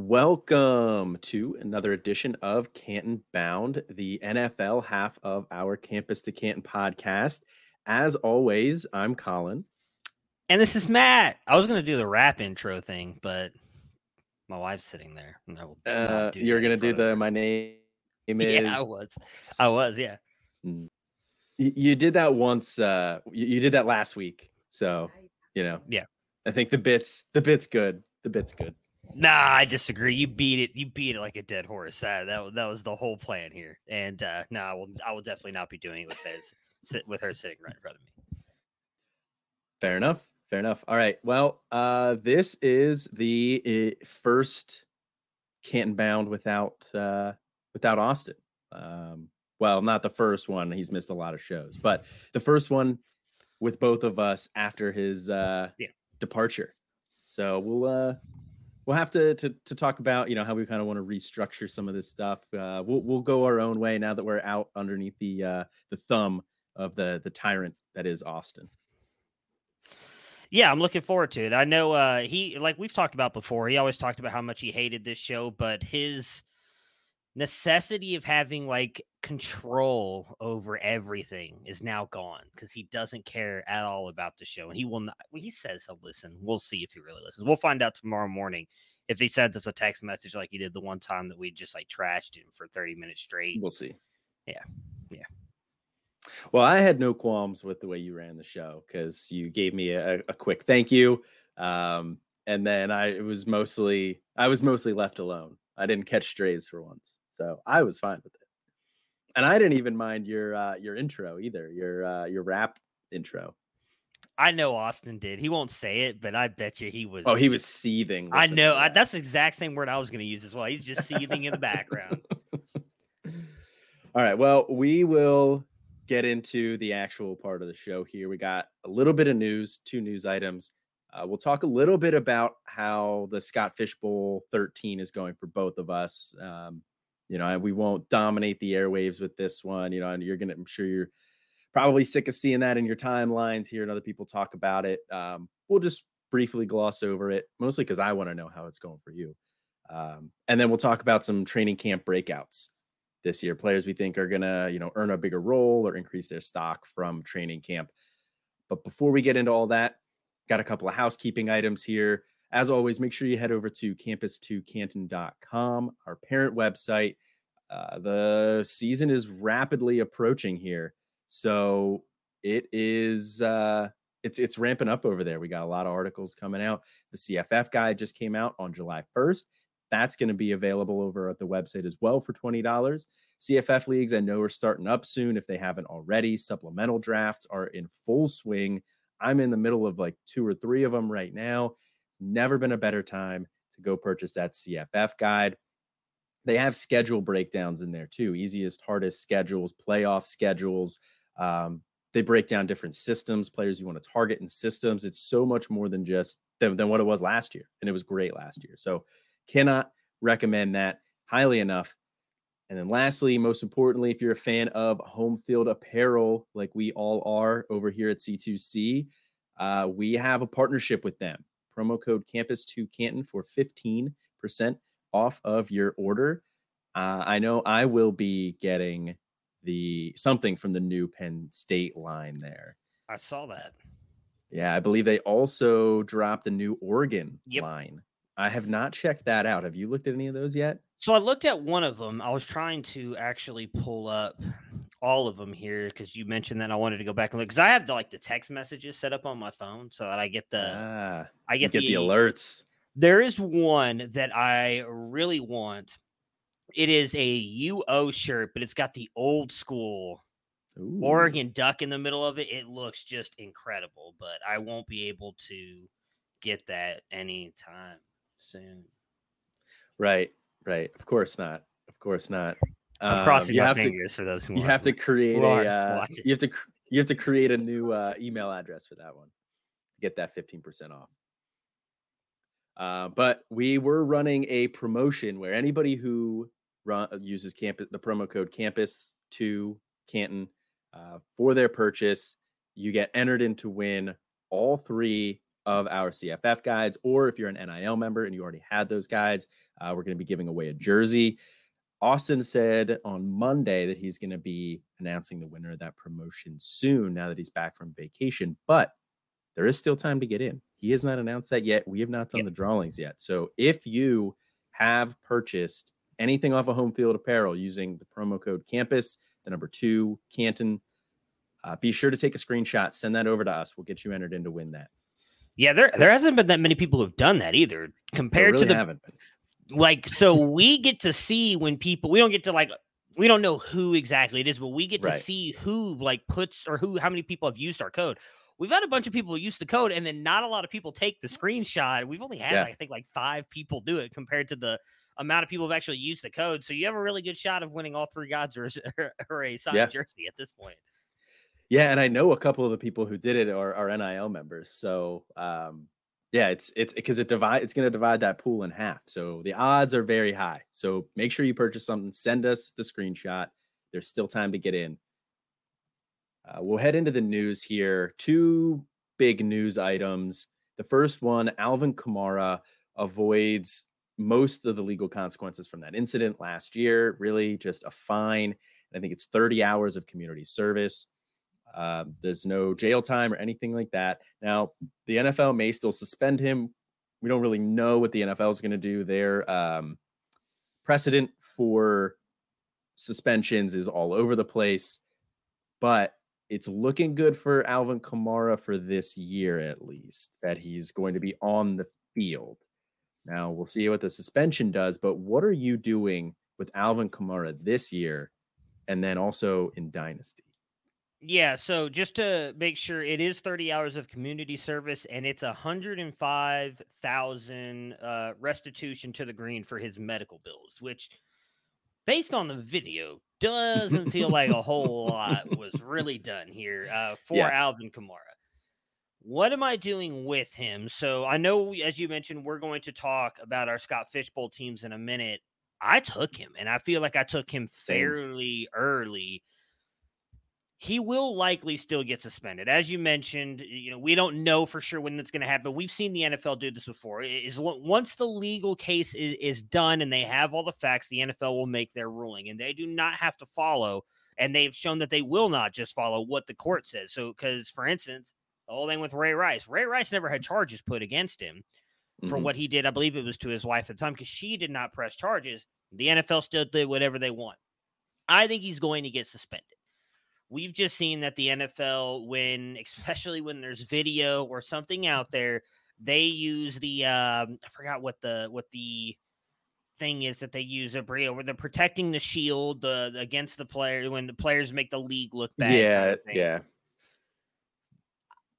Welcome to another edition of Canton Bound, the NFL half of our Campus to Canton podcast. As always, I'm Colin. And this is Matt. I was going to do the rap intro thing, but my wife's sitting there. and No, uh, you're going to do the my name is. Yeah, I was. I was, yeah. Mm. You did that once. Uh, you did that last week. So, you know, yeah. I think the bits, the bit's good. The bit's good. Nah, I disagree. You beat it. You beat it like a dead horse. That that, that was the whole plan here. And uh no, nah, I will I will definitely not be doing it with his sit with her sitting right in front of me. Fair enough. Fair enough. All right. Well, uh this is the uh, first Canton bound without uh without Austin. Um well, not the first one. He's missed a lot of shows, but the first one with both of us after his uh yeah. departure. So we'll uh we'll have to, to to talk about you know how we kind of want to restructure some of this stuff. Uh, we'll we'll go our own way now that we're out underneath the uh, the thumb of the the tyrant that is Austin. Yeah, I'm looking forward to it. I know uh, he like we've talked about before. He always talked about how much he hated this show, but his necessity of having like control over everything is now gone because he doesn't care at all about the show and he will not he says he'll listen we'll see if he really listens. We'll find out tomorrow morning if he sends us a text message like he did the one time that we just like trashed him for 30 minutes straight. We'll see. Yeah yeah. Well i had no qualms with the way you ran the show because you gave me a, a quick thank you um and then i it was mostly i was mostly left alone i didn't catch strays for once so i was fine with it and I didn't even mind your uh, your intro either. Your uh, your rap intro. I know Austin did. He won't say it, but I bet you he was. Oh, he was seething. I know. I, that's the exact same word I was going to use as well. He's just seething in the background. All right. Well, we will get into the actual part of the show here. We got a little bit of news, two news items. Uh, we'll talk a little bit about how the Scott Fish Bowl 13 is going for both of us. Um, you know, we won't dominate the airwaves with this one, you know, and you're to, I'm sure you're probably sick of seeing that in your timelines, hearing other people talk about it. Um, we'll just briefly gloss over it, mostly because I want to know how it's going for you. Um, and then we'll talk about some training camp breakouts this year, players we think are to, you know, earn a bigger role or increase their stock from training camp. But before we get into all that, got a couple of housekeeping items here. As always, make sure you head over to campus2canton.com, our parent website. Uh, the season is rapidly approaching here. So it is uh it's it's ramping up over there. We got a lot of articles coming out. The CFF guide just came out on July 1st. That's going to be available over at the website as well for $20. CFF leagues I know are starting up soon if they haven't already. Supplemental drafts are in full swing. I'm in the middle of like two or three of them right now. Never been a better time to go purchase that CFF guide. They have schedule breakdowns in there too easiest, hardest schedules, playoff schedules. Um, they break down different systems, players you want to target in systems. It's so much more than just than, than what it was last year. And it was great last year. So cannot recommend that highly enough. And then lastly, most importantly, if you're a fan of home field apparel, like we all are over here at C2C, uh, we have a partnership with them promo code campus2 Canton for 15% off of your order. Uh, I know I will be getting the something from the new Penn State line there. I saw that. Yeah, I believe they also dropped a new Oregon yep. line. I have not checked that out. Have you looked at any of those yet? So I looked at one of them. I was trying to actually pull up all of them here because you mentioned that I wanted to go back and look because I have the like the text messages set up on my phone so that I get the ah, I get, get the, the alerts. There is one that I really want. It is a UO shirt, but it's got the old school Ooh. Oregon duck in the middle of it. It looks just incredible, but I won't be able to get that anytime soon. Right, right. Of course not. Of course not. I'm crossing um, my fingers to, for those who you have to create a uh, you have to you have to create a new uh, email address for that one to get that 15% off. Uh, but we were running a promotion where anybody who run, uses campus the promo code campus to Canton uh, for their purchase, you get entered in to win all three of our CFF guides, or if you're an NIL member and you already had those guides, uh, we're going to be giving away a jersey. Austin said on Monday that he's going to be announcing the winner of that promotion soon now that he's back from vacation, but there is still time to get in. He has not announced that yet. We have not done yep. the drawings yet. So if you have purchased anything off of home field apparel using the promo code campus, the number two, Canton, uh, be sure to take a screenshot, send that over to us. We'll get you entered in to win that. Yeah, there there hasn't been that many people who've done that either. Compared really to the haven't like, so we get to see when people we don't get to like we don't know who exactly it is, but we get to right. see who like puts or who how many people have used our code. We've had a bunch of people use the code, and then not a lot of people take the screenshot. We've only had, yeah. I think, like five people do it compared to the amount of people who have actually used the code. So you have a really good shot of winning all three gods or, or a signed yeah. jersey at this point. Yeah, and I know a couple of the people who did it are, are NIL members. So um, yeah, it's it's because it divide it's going to divide that pool in half. So the odds are very high. So make sure you purchase something. Send us the screenshot. There's still time to get in. Uh, we'll head into the news here. Two big news items. The first one: Alvin Kamara avoids most of the legal consequences from that incident last year. Really, just a fine. I think it's 30 hours of community service. Um, there's no jail time or anything like that. Now, the NFL may still suspend him. We don't really know what the NFL is going to do. Their um, precedent for suspensions is all over the place, but it's looking good for Alvin Kamara for this year, at least, that he's going to be on the field. Now, we'll see what the suspension does, but what are you doing with Alvin Kamara this year and then also in Dynasty? Yeah, so just to make sure, it is 30 hours of community service, and it's 105,000 uh, restitution to the green for his medical bills, which, based on the video, doesn't feel like a whole lot was really done here uh, for yeah. Alvin Kamara. What am I doing with him? So I know, as you mentioned, we're going to talk about our Scott Fish Bowl teams in a minute. I took him, and I feel like I took him fairly Same. early he will likely still get suspended. As you mentioned, you know, we don't know for sure when that's going to happen. We've seen the NFL do this before. Is once the legal case is, is done and they have all the facts, the NFL will make their ruling and they do not have to follow and they've shown that they will not just follow what the court says. So cuz for instance, the whole thing with Ray Rice. Ray Rice never had charges put against him for mm-hmm. what he did. I believe it was to his wife at the time cuz she did not press charges. The NFL still did whatever they want. I think he's going to get suspended we've just seen that the NFL, when especially when there's video or something out there, they use the um, I forgot what the what the thing is that they use a Brio where they're protecting the shield the against the player when the players make the league look bad. Yeah, kind of yeah.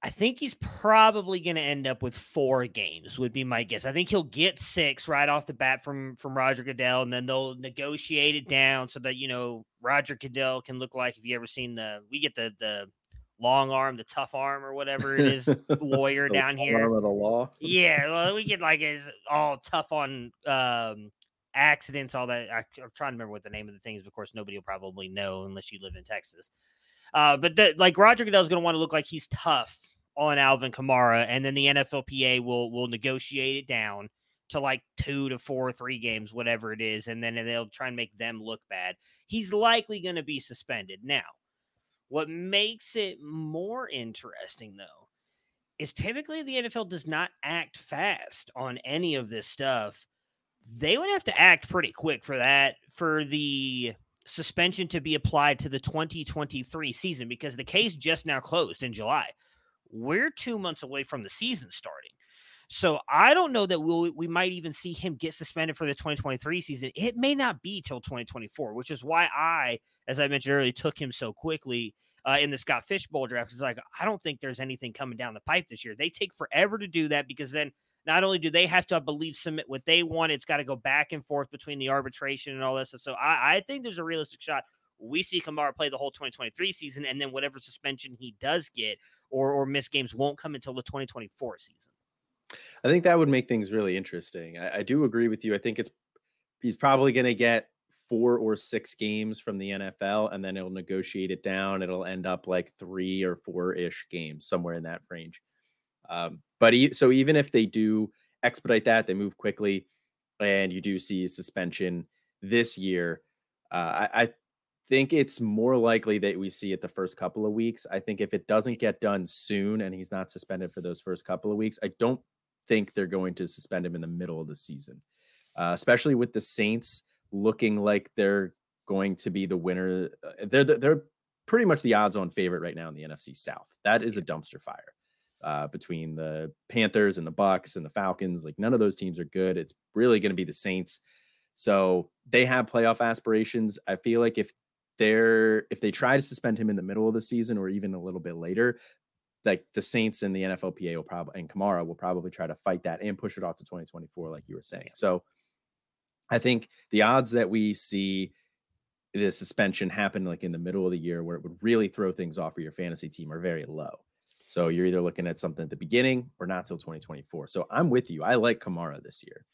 I think he's probably going to end up with four games. Would be my guess. I think he'll get six right off the bat from from Roger Goodell, and then they'll negotiate it down so that you know Roger Goodell can look like. If you ever seen the, we get the the long arm, the tough arm, or whatever it is, lawyer down here. Arm of the law. Yeah, well, we get like is all tough on um, accidents, all that. I, am trying to remember what the name of the thing is. Of course, nobody will probably know unless you live in Texas. Uh, but the, like Roger Goodell is going to want to look like he's tough on Alvin Kamara, and then the NFLPA will will negotiate it down to like two to four, or three games, whatever it is, and then they'll try and make them look bad. He's likely going to be suspended. Now, what makes it more interesting though is typically the NFL does not act fast on any of this stuff. They would have to act pretty quick for that for the suspension to be applied to the 2023 season because the case just now closed in July. We're two months away from the season starting. So I don't know that we'll, we might even see him get suspended for the 2023 season. It may not be till 2024, which is why I, as I mentioned earlier, took him so quickly uh, in the Scott Fish Bowl draft. It's like, I don't think there's anything coming down the pipe this year. They take forever to do that because then not only do they have to, I believe, submit what they want, it's got to go back and forth between the arbitration and all that stuff. So I, I think there's a realistic shot we see Kamara play the whole 2023 season, and then whatever suspension he does get or or miss games won't come until the 2024 season. I think that would make things really interesting. I, I do agree with you. I think it's he's probably going to get four or six games from the NFL, and then it'll negotiate it down. It'll end up like three or four ish games, somewhere in that range. Um, but e- so even if they do expedite that, they move quickly, and you do see suspension this year. Uh, I, I think it's more likely that we see it the first couple of weeks. I think if it doesn't get done soon and he's not suspended for those first couple of weeks, I don't think they're going to suspend him in the middle of the season, uh, especially with the Saints looking like they're going to be the winner. Uh, they're they're pretty much the odds-on favorite right now in the NFC South. That is a dumpster fire uh, between the Panthers and the Bucs and the Falcons. Like none of those teams are good. It's really going to be the Saints. So they have playoff aspirations. I feel like if they're if they try to suspend him in the middle of the season or even a little bit later, like the Saints and the NFLPA will probably and Kamara will probably try to fight that and push it off to 2024, like you were saying. So I think the odds that we see the suspension happen like in the middle of the year where it would really throw things off for your fantasy team are very low. So you're either looking at something at the beginning or not till 2024. So I'm with you. I like Kamara this year.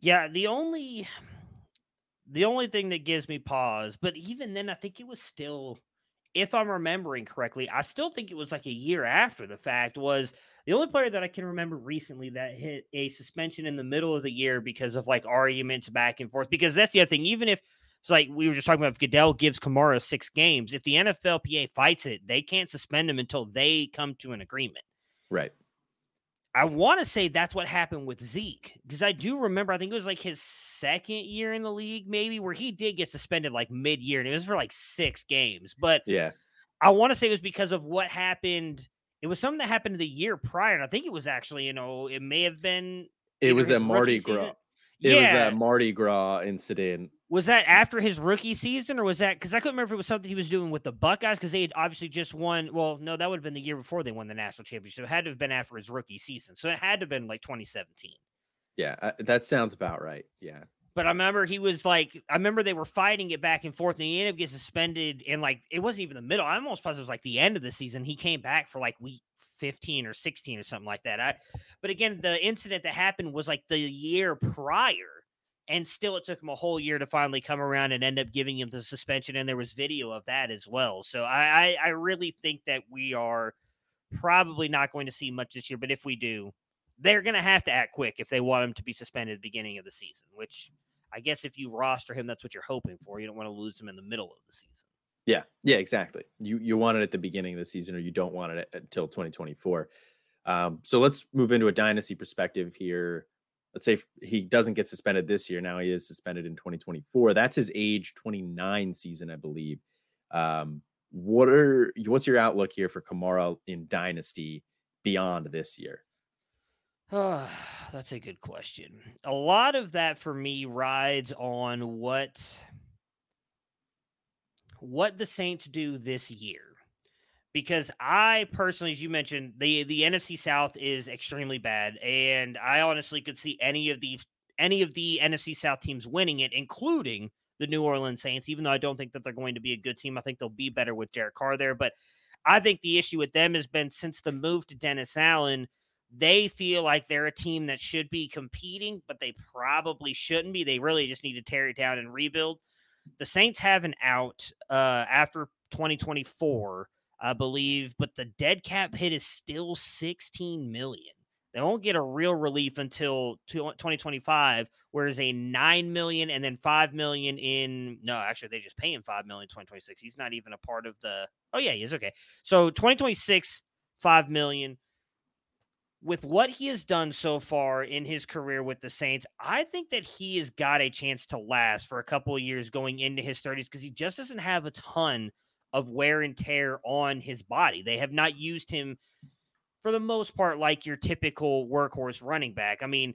Yeah, the only the only thing that gives me pause, but even then I think it was still if I'm remembering correctly, I still think it was like a year after the fact was the only player that I can remember recently that hit a suspension in the middle of the year because of like arguments back and forth. Because that's the other thing, even if it's like we were just talking about if Goodell gives Kamara six games, if the NFLPA fights it, they can't suspend him until they come to an agreement. Right. I want to say that's what happened with Zeke because I do remember. I think it was like his second year in the league, maybe where he did get suspended like mid year, and it was for like six games. But yeah, I want to say it was because of what happened. It was something that happened the year prior, and I think it was actually, you know, it may have been. It was a Mardi Gras. Season. It yeah. was that Mardi Gras incident was that after his rookie season, or was that because I couldn't remember if it was something he was doing with the Buckeyes because they had obviously just won. Well, no, that would have been the year before they won the national championship. It had to have been after his rookie season, so it had to have been like 2017. Yeah, uh, that sounds about right. Yeah, but I remember he was like, I remember they were fighting it back and forth, and he ended up getting suspended. And like, it wasn't even the middle. I'm almost positive it was like the end of the season. He came back for like week 15 or 16 or something like that. I, but again, the incident that happened was like the year prior and still it took him a whole year to finally come around and end up giving him the suspension and there was video of that as well. So i i, I really think that we are probably not going to see much this year but if we do they're going to have to act quick if they want him to be suspended at the beginning of the season which i guess if you roster him that's what you're hoping for. You don't want to lose him in the middle of the season. Yeah. Yeah exactly. You you want it at the beginning of the season or you don't want it until 2024 um, so let's move into a dynasty perspective here let's say he doesn't get suspended this year. Now he is suspended in 2024. That's his age 29 season, I believe. Um, what are what's your outlook here for Kamara in Dynasty beyond this year? Oh, that's a good question. A lot of that for me rides on what what the Saints do this year because I personally, as you mentioned, the the NFC South is extremely bad, and I honestly could see any of the any of the NFC South teams winning it, including the New Orleans Saints. Even though I don't think that they're going to be a good team, I think they'll be better with Derek Carr there. But I think the issue with them has been since the move to Dennis Allen. They feel like they're a team that should be competing, but they probably shouldn't be. They really just need to tear it down and rebuild. The Saints have an out uh, after 2024 I believe, but the dead cap hit is still 16 million. They won't get a real relief until 2025, whereas a 9 million and then 5 million in no, actually they just pay him 5 million in 2026. He's not even a part of the Oh yeah, he is okay. So 2026 5 million with what he has done so far in his career with the Saints, I think that he has got a chance to last for a couple of years going into his 30s because he just doesn't have a ton of wear and tear on his body. They have not used him for the most part like your typical workhorse running back. I mean,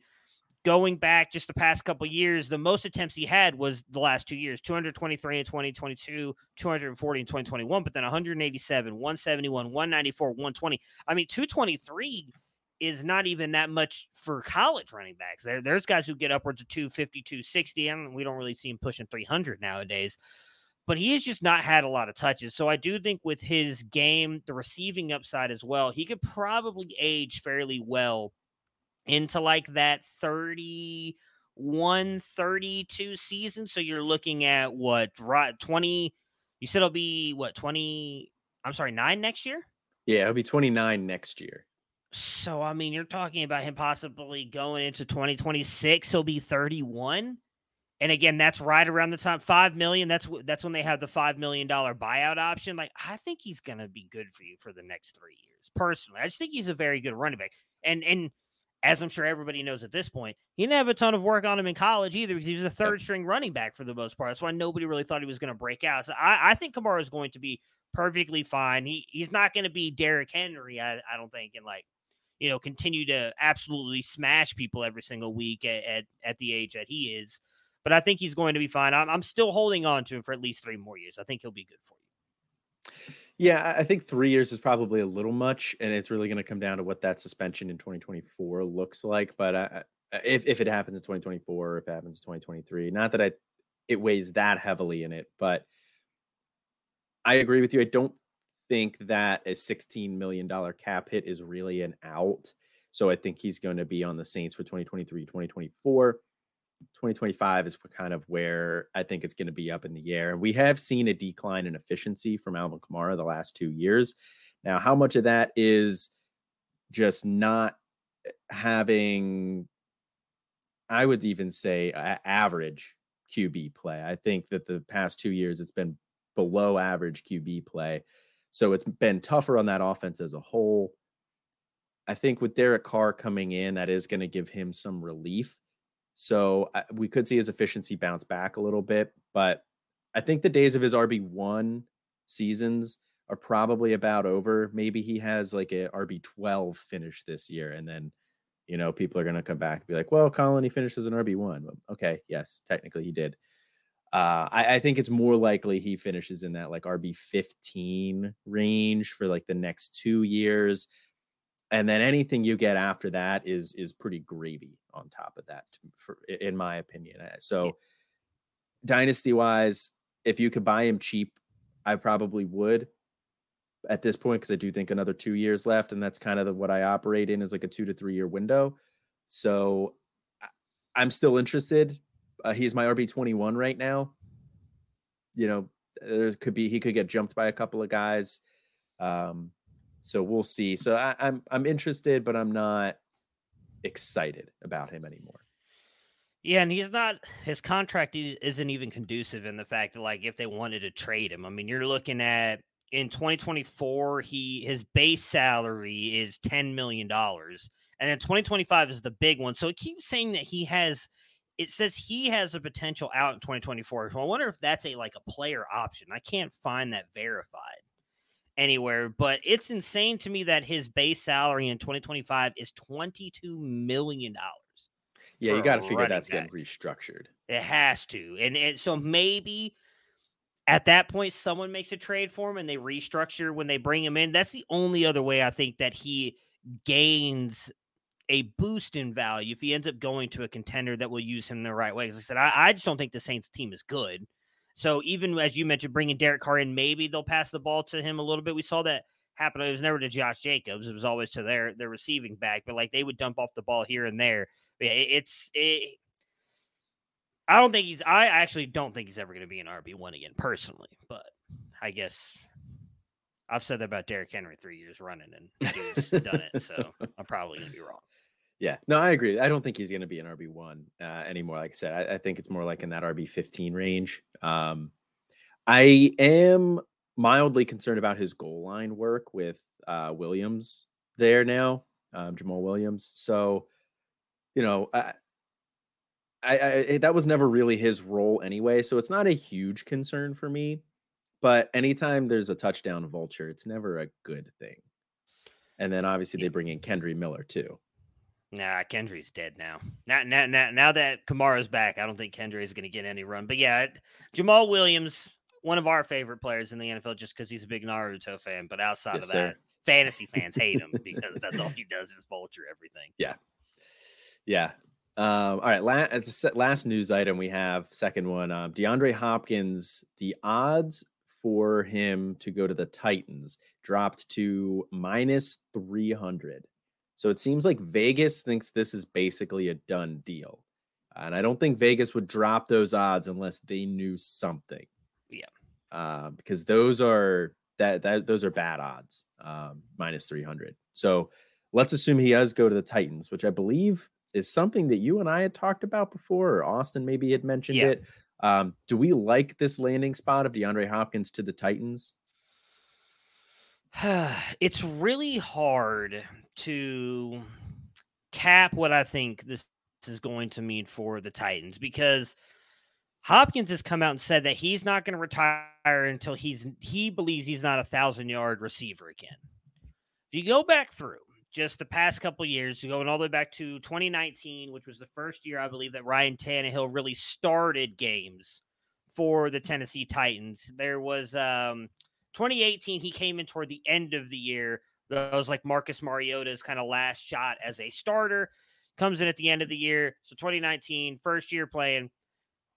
going back just the past couple years, the most attempts he had was the last two years 223 in 2022, 240 in 2021, but then 187, 171, 194, 120. I mean, 223 is not even that much for college running backs. There, there's guys who get upwards of 250, 260, and we don't really see him pushing 300 nowadays but he has just not had a lot of touches. So I do think with his game, the receiving upside as well, he could probably age fairly well into like that 31, 32 season. So you're looking at what, 20, you said it'll be what, 20, I'm sorry, nine next year? Yeah, it'll be 29 next year. So I mean, you're talking about him possibly going into 2026. He'll be 31, and again, that's right around the time five million. That's that's when they have the five million dollar buyout option. Like I think he's gonna be good for you for the next three years. Personally, I just think he's a very good running back. And and as I'm sure everybody knows at this point, he didn't have a ton of work on him in college either because he was a third string running back for the most part. That's why nobody really thought he was going to break out. So I, I think Kamara is going to be perfectly fine. He he's not going to be Derrick Henry, I, I don't think, and like you know continue to absolutely smash people every single week at, at, at the age that he is. But I think he's going to be fine. I'm, I'm still holding on to him for at least three more years. I think he'll be good for you. Yeah, I think three years is probably a little much, and it's really going to come down to what that suspension in 2024 looks like. But I, if if it happens in 2024, or if it happens in 2023, not that I it weighs that heavily in it, but I agree with you. I don't think that a 16 million dollar cap hit is really an out. So I think he's going to be on the Saints for 2023, 2024. 2025 is kind of where I think it's going to be up in the air. And we have seen a decline in efficiency from Alvin Kamara the last two years. Now, how much of that is just not eh, having, I would even say, average QB play? I think that the past two years it's been below average QB play. So it's been tougher on that offense as a whole. I think with Derek Carr coming in, that is going to give him some relief so we could see his efficiency bounce back a little bit, but I think the days of his RB1 seasons are probably about over. Maybe he has like a RB12 finish this year and then you know, people are going to come back and be like, well, Colin, he finished as an RB1. Okay, yes, technically he did. Uh, I, I, think it's more likely he finishes in that like RB 15 range for like the next two years and then anything you get after that is is pretty gravy on top of that for, in my opinion uh, so yeah. dynasty wise if you could buy him cheap i probably would at this point because i do think another two years left and that's kind of the, what i operate in is like a two to three year window so i'm still interested uh, he's my rb21 right now you know there could be he could get jumped by a couple of guys um so we'll see. So I, I'm I'm interested, but I'm not excited about him anymore. Yeah, and he's not his contract isn't even conducive in the fact that like if they wanted to trade him. I mean, you're looking at in 2024, he his base salary is 10 million dollars. And then 2025 is the big one. So it keeps saying that he has it says he has a potential out in 2024. So I wonder if that's a like a player option. I can't find that verified anywhere, but it's insane to me that his base salary in 2025 is 22 million dollars. Yeah, you got to figure that's back. getting restructured. It has to, and, and so maybe at that point someone makes a trade for him and they restructure when they bring him in. That's the only other way I think that he gains a boost in value if he ends up going to a contender that will use him the right way. As I said, I, I just don't think the Saints team is good. So even as you mentioned, bringing Derek Carr in, maybe they'll pass the ball to him a little bit. We saw that happen. It was never to Josh Jacobs. It was always to their their receiving back. But like they would dump off the ball here and there. But it's it, I don't think he's. I actually don't think he's ever going to be an RB one again, personally. But I guess I've said that about Derrick Henry three years running, and he's done it. So I'm probably going to be wrong. Yeah, no, I agree. I don't think he's going to be an RB one uh, anymore. Like I said, I, I, think it's more like in that RB fifteen range. Um, I am mildly concerned about his goal line work with uh, Williams there now, um, Jamaal Williams. So, you know, I, I, I that was never really his role anyway. So it's not a huge concern for me. But anytime there's a touchdown vulture, it's never a good thing. And then obviously they bring in Kendre Miller too. Nah, Kendre's dead now. Now, now, now, now that Kamara's back, I don't think Kendre is going to get any run. But yeah, Jamaal Williams, one of our favorite players in the NFL, just because he's a big Naruto fan. But outside yes, of that, sir. fantasy fans hate him because that's all he does is vulture everything. Yeah, yeah. Um, all right, last, last news item we have, second one. Um, DeAndre Hopkins, the odds for him to go to the Titans dropped to minus three hundred. So it seems like Vegas thinks this is basically a done deal. And I don't think Vegas would drop those odds unless they knew something. Yeah. Uh, because those are that that those are bad odds. Um, minus 300. So let's assume he does go to the Titans, which I believe is something that you and I had talked about before, or Austin maybe had mentioned yeah. it. Um, do we like this landing spot of DeAndre Hopkins to the Titans? it's really hard to cap what I think this is going to mean for the Titans because Hopkins has come out and said that he's not going to retire until he's he believes he's not a thousand yard receiver again. If you go back through just the past couple years, going all the way back to 2019, which was the first year I believe that Ryan Tannehill really started games for the Tennessee Titans. There was um, 2018, he came in toward the end of the year. That was like Marcus Mariota's kind of last shot as a starter. Comes in at the end of the year. So 2019, first year playing.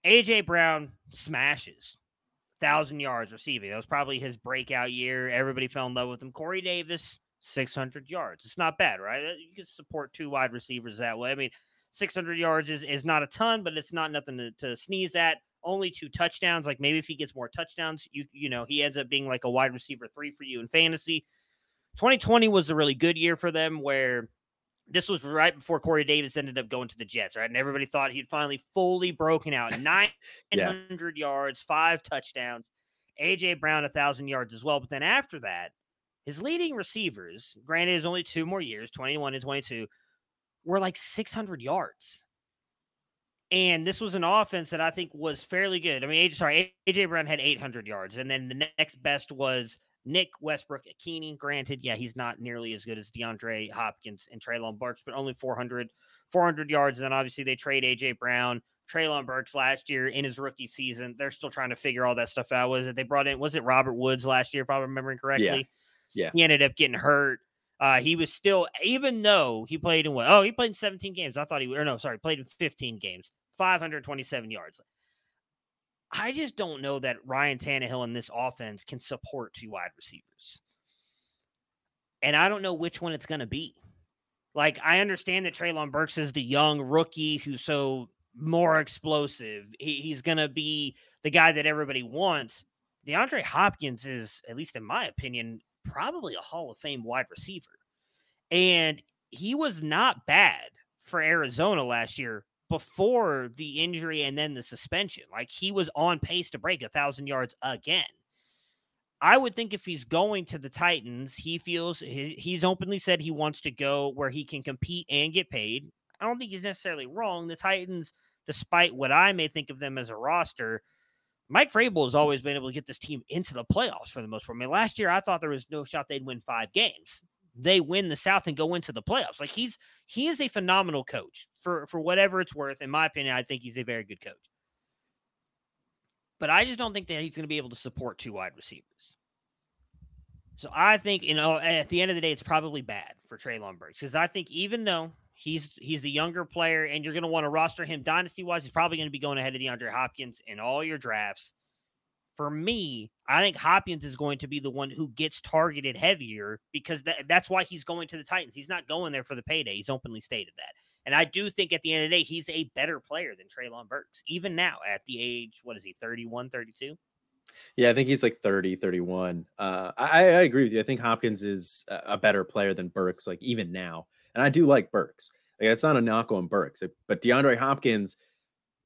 AJ Brown smashes thousand yards receiving. That was probably his breakout year. Everybody fell in love with him. Corey Davis, 600 yards. It's not bad, right? Uh, you can support two wide receivers that way. I mean, 600 yards is, is not a ton, but it's not nothing to, to sneeze at only two touchdowns. Like maybe if he gets more touchdowns, you you know, he ends up being like a wide receiver three for you in fantasy. 2020 was a really good year for them where this was right before Corey Davis ended up going to the Jets, right? And everybody thought he'd finally fully broken out 900 yeah. yards, five touchdowns. AJ Brown, a thousand yards as well. But then after that, his leading receivers, granted, is only two more years, 21 and 22, were like 600 yards. And this was an offense that I think was fairly good. I mean, AJ, sorry, AJ Brown had 800 yards, and then the next best was Nick Westbrook Ikhine. Granted, yeah, he's not nearly as good as DeAndre Hopkins and Treylon Burks, but only 400, 400 yards. And then obviously they trade AJ Brown, Treylon Burks last year in his rookie season. They're still trying to figure all that stuff out. Was it they brought in? Was it Robert Woods last year, if I'm remembering correctly? Yeah. yeah. He ended up getting hurt. Uh, he was still, even though he played in what? Oh, he played in 17 games. I thought he, or no, sorry, played in 15 games. 527 yards. I just don't know that Ryan Tannehill in this offense can support two wide receivers. And I don't know which one it's going to be. Like, I understand that Treylon Burks is the young rookie who's so more explosive. He, he's going to be the guy that everybody wants. DeAndre Hopkins is, at least in my opinion, probably a Hall of Fame wide receiver. And he was not bad for Arizona last year before the injury and then the suspension. Like he was on pace to break a thousand yards again. I would think if he's going to the Titans, he feels he's openly said he wants to go where he can compete and get paid. I don't think he's necessarily wrong. The Titans, despite what I may think of them as a roster, Mike Vrabel has always been able to get this team into the playoffs for the most part. I mean, last year I thought there was no shot they'd win five games they win the South and go into the playoffs. Like he's he is a phenomenal coach for for whatever it's worth. In my opinion, I think he's a very good coach. But I just don't think that he's going to be able to support two wide receivers. So I think you know at the end of the day, it's probably bad for Treylon Burks because I think even though he's he's the younger player and you're going to want to roster him dynasty wise, he's probably going to be going ahead of DeAndre Hopkins in all your drafts for me, I think Hopkins is going to be the one who gets targeted heavier because that, that's why he's going to the Titans. He's not going there for the payday. He's openly stated that. And I do think at the end of the day, he's a better player than Treylon Burks, even now at the age, what is he, 31, 32? Yeah, I think he's like 30, 31. Uh, I, I agree with you. I think Hopkins is a better player than Burks, like even now. And I do like Burks. Like, it's not a knock on Burks, but DeAndre Hopkins,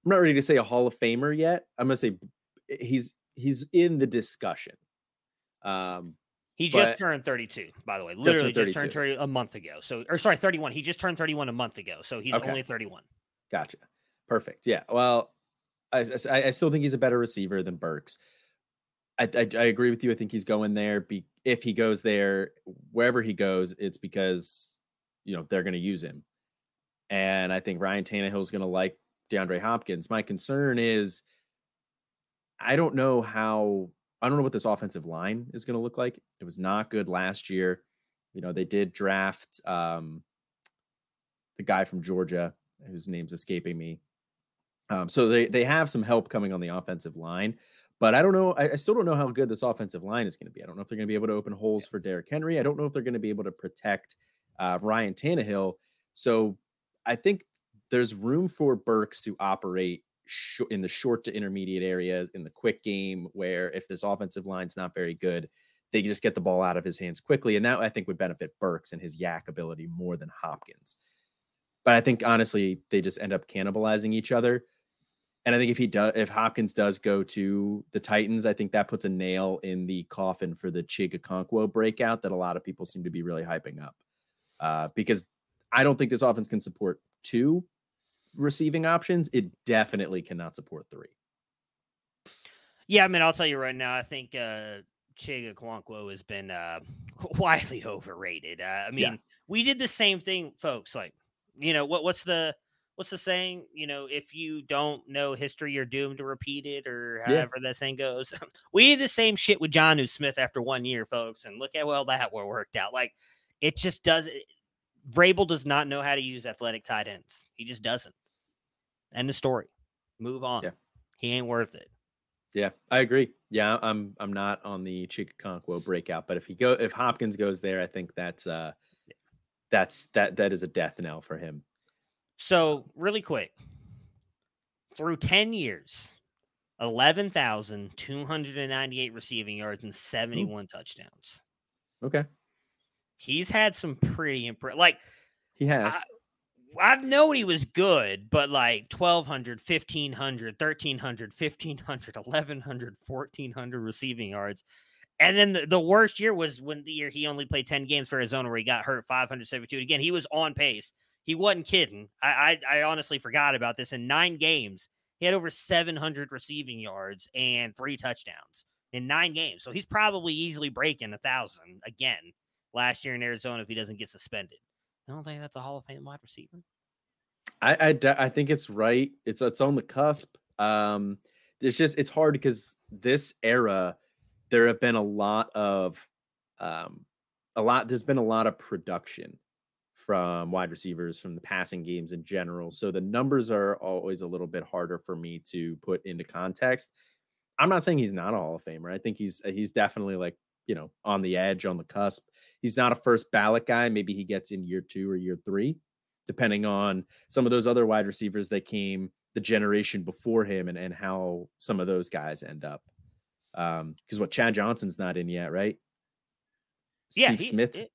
I'm not ready to say a Hall of Famer yet. I'm going to say he's he's in the discussion. Um, he just turned 32, by the way. Literally just turned, just turned a month ago. So, or sorry, 31. He just turned 31 a month ago. So he's okay. only 31. Gotcha. Perfect. Yeah. Well, I, I, I, still think he's a better receiver than Burks. I, I, I agree with you. I think he's going there. Be, if he goes there, wherever he goes, it's because you know they're going to use him. And I think Ryan Tannehill is going to like DeAndre Hopkins. My concern is I don't know how I don't know what this offensive line is going to look like. It was not good last year. You know, they did draft um, the guy from Georgia whose name's escaping me. Um, so they they have some help coming on the offensive line, but I don't know. I, I still don't know how good this offensive line is going to be. I don't know if they're going to be able to open holes for Derrick Henry. I don't know if they're going to be able to protect uh, Ryan Tannehill. So I think there's room for Burks to operate sh- in the short to intermediate areas in the quick game where if this offensive line's not very good they just get the ball out of his hands quickly. And that I think would benefit Burks and his YAC ability more than Hopkins. But I think honestly, they just end up cannibalizing each other. And I think if he does, if Hopkins does go to the Titans, I think that puts a nail in the coffin for the Chig Okonkwo breakout that a lot of people seem to be really hyping up. Uh, because I don't think this offense can support two receiving options. It definitely cannot support three. Yeah, I mean, I'll tell you right now, I think uh Chig Okonkwo has been uh widely overrated. Uh, I mean, yeah. we did the same thing, folks. Like, you know, what what's the what's the saying? You know, if you don't know history, you're doomed to repeat it, or however yeah. that saying goes. we did the same shit with Jonnu Smith after one year, folks, and look how well that worked out. Like, it just does. Vrabel does not know how to use athletic tight ends. He just doesn't. End the story. Move on. Yeah. He ain't worth it. Yeah, I agree. Yeah, I'm I'm not on the Chig breakout, but if he go if Hopkins goes there, I think that's uh that's that that is a death knell for him. So, really quick. Through 10 years, 11,298 receiving yards and 71 Ooh. touchdowns. Okay. He's had some pretty impressive like he has. I, I've known he was good, but like 1200, 1500, 1300, 1500, 1100, 1400 receiving yards. And then the, the worst year was when the year he only played 10 games for Arizona where he got hurt 572. Again, he was on pace. He wasn't kidding. I, I, I honestly forgot about this. In nine games, he had over 700 receiving yards and three touchdowns in nine games. So he's probably easily breaking a thousand again last year in Arizona if he doesn't get suspended. I don't think that's a Hall of Fame wide receiver. I I, I think it's right. It's it's on the cusp. Um, it's just it's hard because this era there have been a lot of um a lot there's been a lot of production from wide receivers from the passing games in general so the numbers are always a little bit harder for me to put into context i'm not saying he's not a hall of famer i think he's he's definitely like you know on the edge on the cusp he's not a first ballot guy maybe he gets in year two or year three depending on some of those other wide receivers that came the generation before him and, and how some of those guys end up um, because what Chad Johnson's not in yet, right? Yeah, Steve he, Smith it,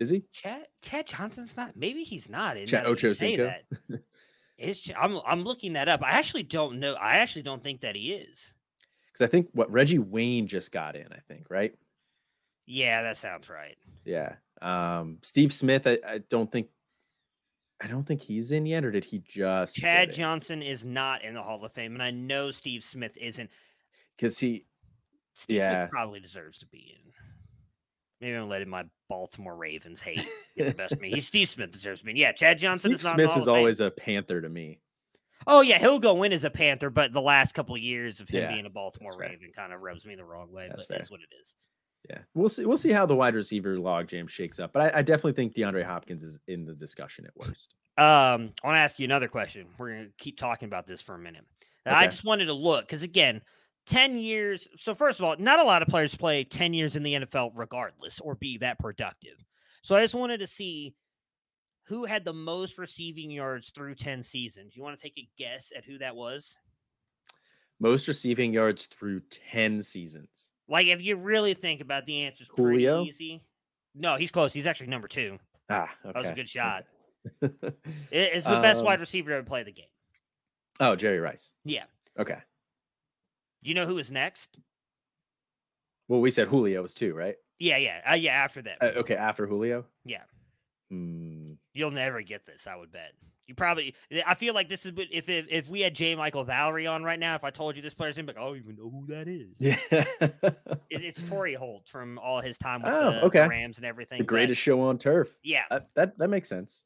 is he? Chad Chad Johnson's not. Maybe he's not. In Chad Ocho Is I'm I'm looking that up. I actually don't know. I actually don't think that he is. Because I think what Reggie Wayne just got in. I think right. Yeah, that sounds right. Yeah. Um, Steve Smith. I, I don't think. I don't think he's in yet, or did he just? Chad Johnson is not in the Hall of Fame, and I know Steve Smith isn't because he Steve yeah. Smith probably deserves to be in. Maybe I'm letting my Baltimore Ravens hate get the best of me. He, Steve Smith deserves to be. In. Yeah, Chad Johnson Steve is not. Smith is always a Panther to me. Oh yeah, he'll go in as a Panther, but the last couple of years of him yeah, being a Baltimore Raven kind of rubs me the wrong way. That's but fair. that's what it is. Yeah, we'll see. We'll see how the wide receiver logjam shakes up, but I, I, definitely think DeAndre Hopkins is in the discussion at worst. Um, I want to ask you another question. We're gonna keep talking about this for a minute. Okay. I just wanted to look because again, 10 years. So, first of all, not a lot of players play 10 years in the NFL regardless or be that productive. So, I just wanted to see who had the most receiving yards through 10 seasons. You want to take a guess at who that was? Most receiving yards through 10 seasons. Like, if you really think about the answers, pretty easy. No, he's close. He's actually number two. Ah, okay. That was a good shot. it's the best um, wide receiver to ever play the game. Oh, Jerry Rice. Yeah. Okay. Do you know who is next? Well, we said Julio was two, right? Yeah, yeah, uh, yeah. After that. Uh, okay, after Julio. Yeah. Hmm. You'll never get this, I would bet. You probably. Eh, I feel like this is if if, if we had J. Michael Valerie on right now. If I told you this player's name, like, oh, you even know who that is. Yeah. it, it's Torry Holt from all his time with oh, the, okay. the, Rams and everything. The greatest but, show on turf. Yeah. That, that that makes sense.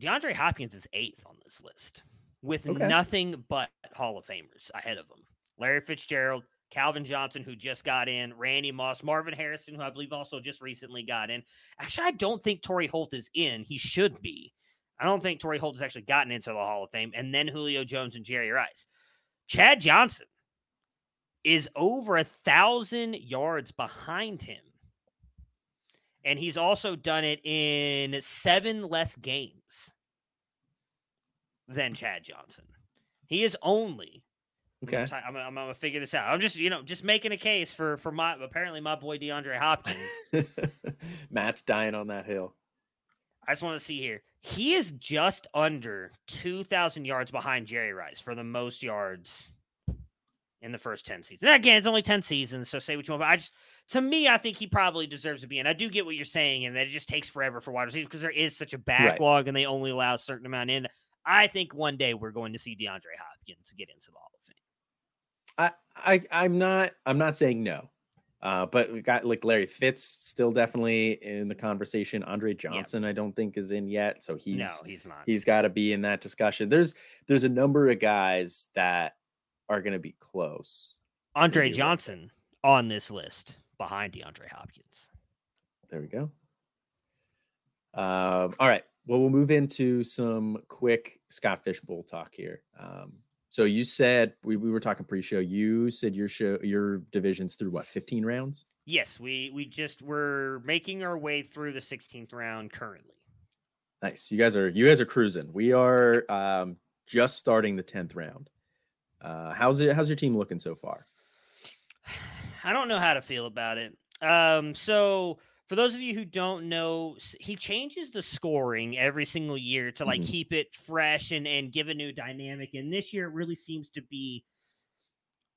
DeAndre Hopkins is eighth on this list with okay. nothing but Hall of Famers ahead of him. Larry Fitzgerald, Calvin Johnson, who just got in, Randy Moss, Marvin Harrison, who I believe also just recently got in. Actually, I don't think Torry Holt is in. He should be. I don't think Torry Holt has actually gotten into the Hall of Fame. And then Julio Jones and Jerry Rice. Chad Johnson is over a thousand yards behind him. And he's also done it in seven less games than Chad Johnson. He is only Okay. I'm, I'm, I'm, gonna figure this out. I'm just, you know, just making a case for for my apparently my boy DeAndre Hopkins. Matt's dying on that hill. I just want to see here. He is just under 2,000 yards behind Jerry Rice for the most yards in the first 10 seasons. And again, it's only 10 seasons, so say what you want. But I just, to me, I think he probably deserves to be in. I do get what you're saying, and that it just takes forever for wide receivers because there is such a backlog right. and they only allow a certain amount in. I think one day we're going to see DeAndre Hopkins get into the Hall of Fame. I, I I'm not I'm not saying no. Uh, but we got like Larry Fitz still definitely in the conversation. Andre Johnson, I don't think is in yet, so he's no, he's not. He's got to be in that discussion. There's there's a number of guys that are going to be close. Andre Johnson on this list behind DeAndre Hopkins. There we go. Um, all right. Well, we'll move into some quick Scott Fish Bowl talk here. Um, so you said we, we were talking pre-show. You said your show your divisions through what 15 rounds? Yes, we we just we're making our way through the 16th round currently. Nice. You guys are you guys are cruising. We are um, just starting the 10th round. Uh, how's it how's your team looking so far? I don't know how to feel about it. Um, so for those of you who don't know, he changes the scoring every single year to like mm-hmm. keep it fresh and and give a new dynamic. And this year, it really seems to be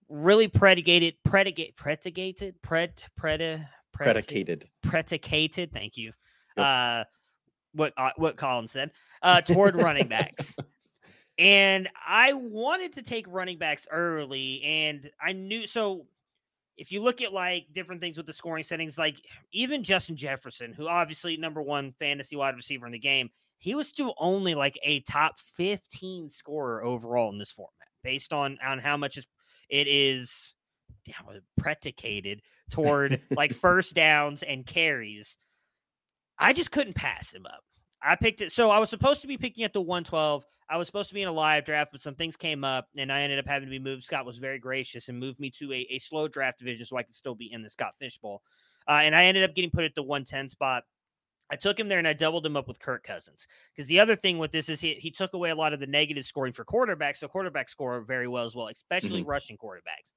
really predicated, predicate, predicated, pred, pred, predicated, predicated. Thank you. Yep. Uh, what uh, what Colin said uh, toward running backs. And I wanted to take running backs early, and I knew so if you look at like different things with the scoring settings, like even Justin Jefferson, who obviously number one fantasy wide receiver in the game, he was still only like a top 15 scorer overall in this format based on on how much it is damn, uh, predicated toward like first downs and carries. I just couldn't pass him up. I picked it. So I was supposed to be picking at the 112. I was supposed to be in a live draft, but some things came up and I ended up having to be moved. Scott was very gracious and moved me to a, a slow draft division so I could still be in the Scott Fish Bowl. Uh, and I ended up getting put at the 110 spot. I took him there and I doubled him up with Kirk Cousins. Because the other thing with this is he, he took away a lot of the negative scoring for quarterbacks. So quarterbacks score very well as well, especially mm-hmm. rushing quarterbacks.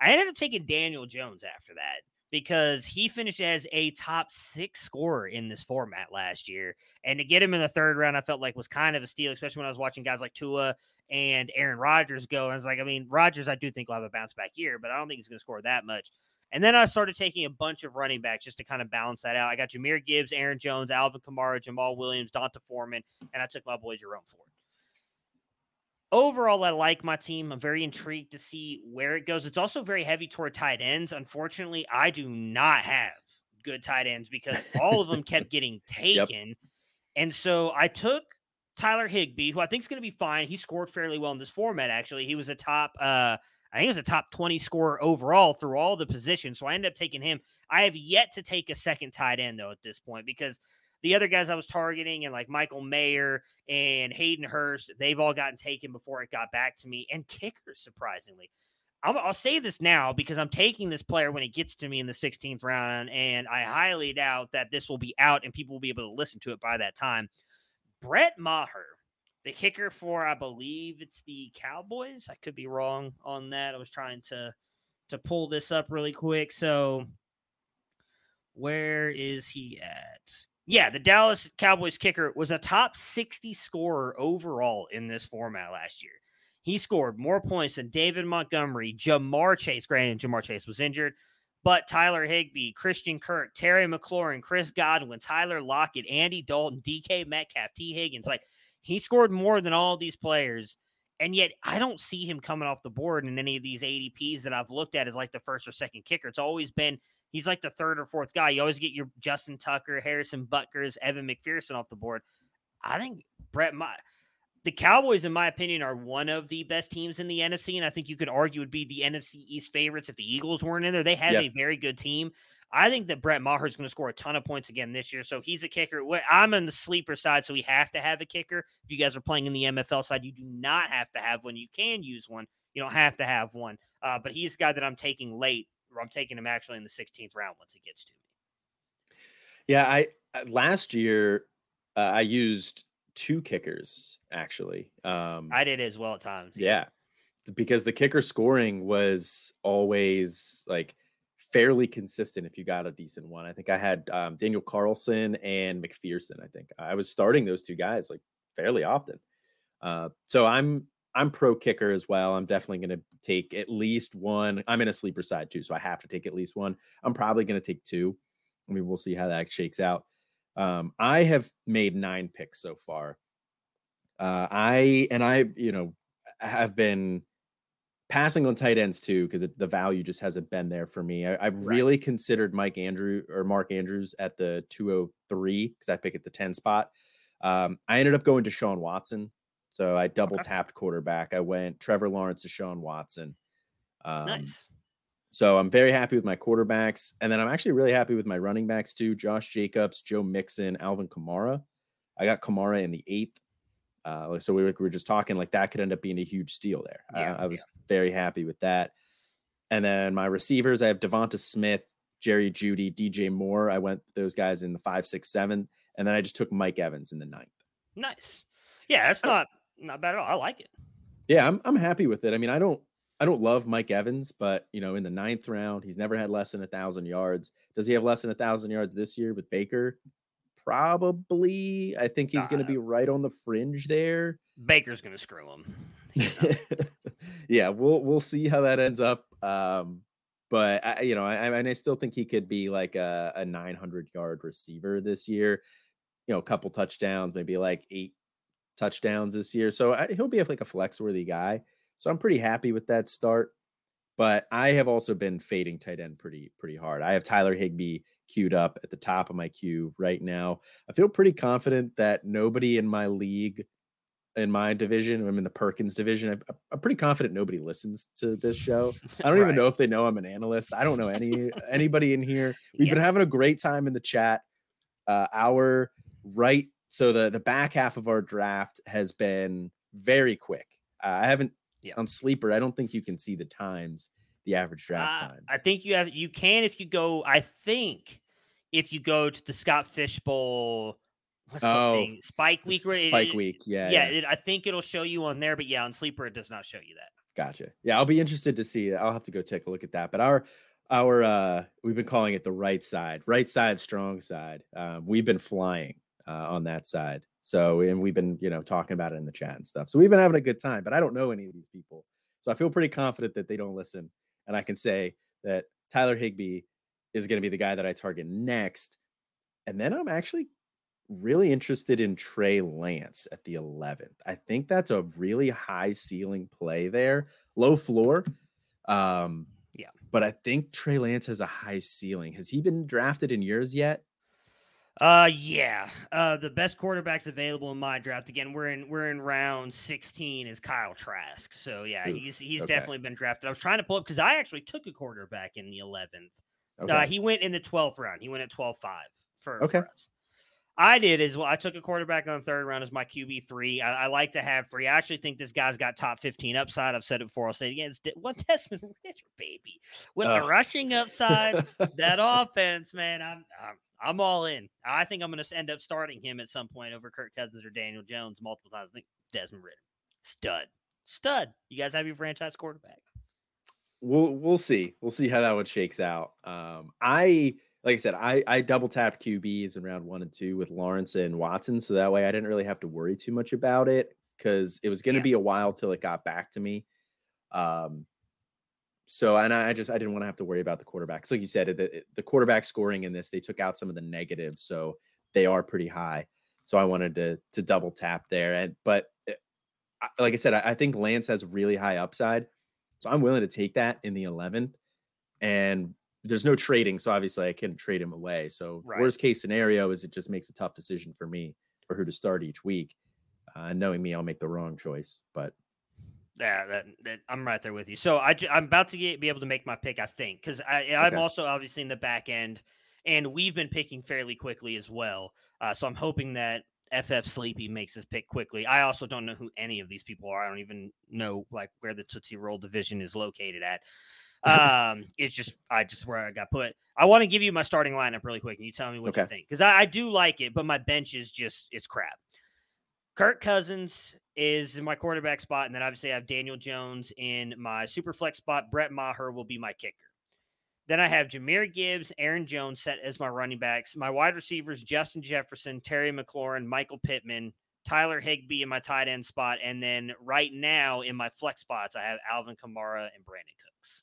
I ended up taking Daniel Jones after that because he finished as a top six scorer in this format last year. And to get him in the third round, I felt like was kind of a steal, especially when I was watching guys like Tua and Aaron Rodgers go. And I was like, I mean, Rodgers, I do think will have a bounce back year, but I don't think he's going to score that much. And then I started taking a bunch of running backs just to kind of balance that out. I got Jahmyr Gibbs, Aaron Jones, Alvin Kamara, Jamaal Williams, D'Onta Foreman, and I took my boy Jerome Ford overall, I like my team. I'm very intrigued to see where it goes. It's also very heavy toward tight ends. Unfortunately, I do not have good tight ends because all of them kept getting taken. Yep. And so I took Tyler Higbee, who I think is going to be fine. He scored fairly well in this format, actually. He was a top, uh, I think he was a top 20 scorer overall through all the positions. So I ended up taking him. I have yet to take a second tight end, though, at this point, because the other guys I was targeting and like Michael Mayer and Hayden Hurst, they've all gotten taken before it got back to me. And kickers, surprisingly. I'll, I'll say this now because I'm taking this player when it gets to me in the 16th round, and I highly doubt that this will be out and people will be able to listen to it by that time. Brett Maher, the kicker for I believe it's the Cowboys. I could be wrong on that. I was trying to to pull this up really quick. So where is he at? Yeah, the Dallas Cowboys kicker was a top 60 scorer overall in this format last year. He scored more points than David Montgomery, Ja'Marr Chase. Granted, Ja'Marr Chase was injured, but Tyler Higbee, Christian Kirk, Terry McLaurin, Chris Godwin, Tyler Lockett, Andy Dalton, DK Metcalf, Tee Higgins. Like he scored more than all these players. And yet I don't see him coming off the board in any of these ADPs that I've looked at as like the first or second kicker. It's always been he's like the third or fourth guy. You always get your Justin Tucker, Harrison Butker's, Evan McPherson off the board. I think Brett, my, the Cowboys, in my opinion, are one of the best teams in the NFC, and I think you could argue would be the NFC East favorites if the Eagles weren't in there. They have yep. a very good team. I think that Brett Maher is going to score a ton of points again this year. So he's a kicker. I'm on the sleeper side, so we have to have a kicker. If you guys are playing in the MFL side, you do not have to have one. You can use one. You don't have to have one. Uh, but he's a guy that I'm taking late I'm taking him actually in the 16th round once he gets to me. Yeah, I uh, last year uh, I used two kickers actually. Um, I did as well at times. Yeah. because the kicker scoring was always like fairly consistent if you got a decent one. I think I had um, Daniel Carlson and McPherson. I think I was starting those two guys like fairly often. Uh, so I'm I'm pro kicker as well. I'm definitely going to take at least one. I'm in a sleeper side too, so I have to take at least one. I'm probably going to take two. I mean, we'll see how that shakes out. Um, I have made nine picks so far. Uh, I and I, you know, have been passing on tight ends too because the value just hasn't been there for me. I, I right. really considered Mike Andrew or Mark Andrews at the 203 because I pick at the 10 spot. Um, I ended up going to Sean Watson. So I double okay. tapped quarterback. I went Trevor Lawrence to Sean Watson. Um, nice. So I'm very happy with my quarterbacks. And then I'm actually really happy with my running backs too Josh Jacobs, Joe Mixon, Alvin Kamara. I got Kamara in the eighth. Uh, so we were, we were, just talking like that could end up being a huge steal there. Yeah, uh, I was yeah. very happy with that. And then my receivers, I have Devonta Smith, Jerry Jeudy, DJ Moore. I went those guys in the five, six, seven, and then I just took Mike Evans in the ninth. Nice. Yeah, that's not not bad at all. I like it. Yeah, I'm I'm happy with it. I mean, I don't I don't love Mike Evans, but you know, in the ninth round, he's never had less than a thousand yards. Does he have less than a thousand yards this year with Baker? probably. I think he's going to be right on the fringe there. Baker's going to screw him. yeah, we'll we'll see how that ends up. Um, but I, you know, I, I, I still think he could be like a, a 900 yard receiver this year. You know, a couple touchdowns, maybe like eight touchdowns this year. So I, he'll be like a flex worthy guy. So I'm pretty happy with that start. But I have also been fading tight end pretty pretty hard. I have Tyler Higbee queued up at the top of my queue right now. I feel pretty confident that nobody in my league, in my division, I'm in the Perkins division. I'm, I'm pretty confident nobody listens to this show. I don't right. even know if they know I'm an analyst. I don't know any anybody in here. We've yeah. been having a great time in the chat. Uh, our right, so the the back half of our draft has been very quick. Uh, I haven't yeah. on sleeper. I don't think you can see the times the average draft uh, times. I think you have you can if you go. I think if you go to the Scott Fish Bowl. What's oh, the thing? Spike Week. Spike it, Week. Yeah. Yeah. yeah. It, I think it'll show you on there, but yeah, on Sleeper it does not show you that. Gotcha. Yeah, I'll be interested to see. I'll have to go take a look at that. But our our uh we've been calling it the right side, right side, strong side. Um, we've been flying uh, on that side. So and we've been you know talking about it in the chat and stuff. So we've been having a good time. But I don't know any of these people, so I feel pretty confident that they don't listen and I can say that Tyler Higbee is going to be the guy that I target next. And then I'm actually really interested in Trey Lance at the 11th. I think that's a really high ceiling play there, low floor. Um, yeah, but I think Trey Lance has a high ceiling. Has he been drafted in yours yet? Uh yeah. Uh the best quarterbacks available in my draft. Again, we're in we're in round 16 is Kyle Trask. So yeah, Oof, he's he's okay. definitely been drafted. I was trying to pull up because I actually took a quarterback in the 11th. Uh, okay. Uh, he went in the 12th round. He went at 12-5 for, okay. For us. I did as well. I took a quarterback on the third round as my QB three. I, I, like to have three. I actually think this guy's got top fifteen upside. I've said it before. I'll say it again. It's one Desmond Ridder, baby, with the rushing upside. that offense, man. I'm, I'm I'm all in. I think I'm going to end up starting him at some point over Kirk Cousins or Daniel Jones multiple times. I think Desmond Ridder, stud, stud. You guys have your franchise quarterback. We'll we'll see. We'll see how that one shakes out. Um, I like I said, I I double tapped QBs in round one and two with Lawrence and Watson, so that way I didn't really have to worry too much about it because it was going to yeah. be a while till it got back to me. Um, so and I just I didn't want to have to worry about the quarterbacks. Like you said, the, the quarterback scoring in this, they took out some of the negatives, so they are pretty high. So I wanted to to double tap there, and but eh, like I said, I, I think Lance has really high upside, so I'm willing to take that in the 11th. And there's no trading, so obviously I can't trade him away. So right. worst case scenario is it just makes a tough decision for me for who to start each week. Uh, knowing me, I'll make the wrong choice, but yeah, that, that, I'm right there with you. So I, I'm about to get, be able to make my pick, I think, because I'm also obviously in the back end, and we've been picking fairly quickly as well. Uh, so I'm hoping that FF Sleepy makes his pick quickly. I also don't know who any of these people are. I don't even know like where the Tootsie Roll division is located at. Um, it's just I just where I got put. I want to give you my starting lineup really quick, and you tell me what okay. you think because I, I do like it, but my bench is just it's crap. Kirk Cousins is my quarterback spot, and then obviously I have Daniel Jones in my super flex spot. Brett Maher will be my kicker. Then I have Jahmyr Gibbs, Aaron Jones set as my running backs. My wide receivers: Justin Jefferson, Terry McLaurin, Michael Pittman, Tyler Higbee in my tight end spot, and then right now in my flex spots I have Alvin Kamara and Brandin Cooks.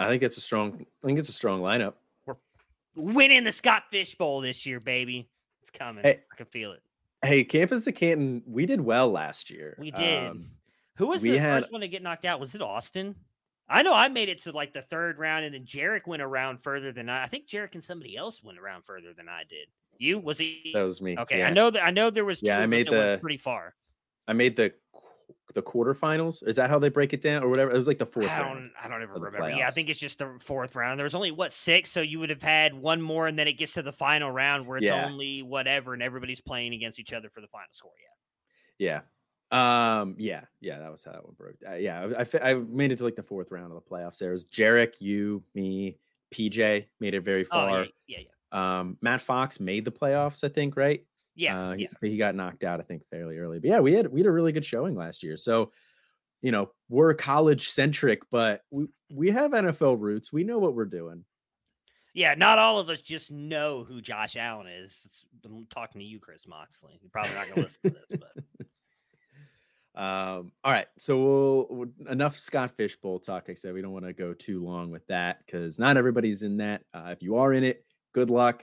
I think it's a strong. I think it's a strong lineup. We're winning the Scott Fish Bowl this year, baby. It's coming. Hey, I can feel it. Hey, Campus to Canton, we did well last year. We did. Um, Who was the had, first one to get knocked out? Was it Austin? I know I made it to like the third round, and then Jarek went around further than I. I think Jarek and somebody else went around further than I did. You was he? That was me. Okay, yeah. I know that. I know there was. yeah, I made the pretty far. I made the the quarterfinals. Is that how they break it down or whatever? It was like the fourth. I don't. I don't even remember. Yeah, I think it's just the fourth round. There was only what six, so you would have had one more, and then it gets to the final round where it's yeah. only whatever, and everybody's playing against each other for the final score. Yeah. Yeah. Um. Yeah. Yeah. That was how that one broke. Uh, yeah. I, I made it to like the fourth round of the playoffs. There was Jarek, you, me, PJ made it very far. Oh, yeah, yeah. Yeah. Um. Matt Fox made the playoffs. I think. Right. Yeah, uh, yeah. He, he got knocked out, I think, fairly early. But yeah, we had we had a really good showing last year. So, you know, we're college centric, but we we have NFL roots. We know what we're doing. Yeah, not all of us just know who Josh Allen is. I'm talking to you, Chris Moxley. You're probably not going to listen to this, but. Um, all right, so we'll enough Scott Fish Bowl talk. Like I said, we don't want to go too long with that because not everybody's in that. Uh, if you are in it, good luck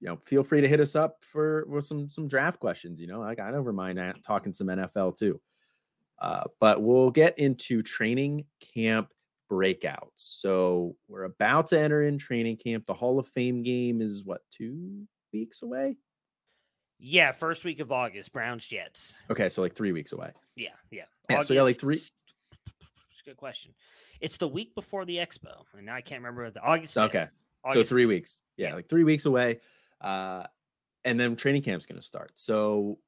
you know, feel free to hit us up for with some some draft questions. You know, like I never mind talking some NFL too. Uh, but we'll get into training camp breakouts. So we're about to enter in training camp. The Hall of Fame game is what two weeks away. Yeah, first week of August, Browns Jets. Okay, so like three weeks away. Yeah, yeah. Yeah, August, so yeah, like three. good question. It's the week before the expo, and now I can't remember the August. Okay, August. so three weeks. Yeah, yeah, like three weeks away. Uh, and then training camp's going to start. So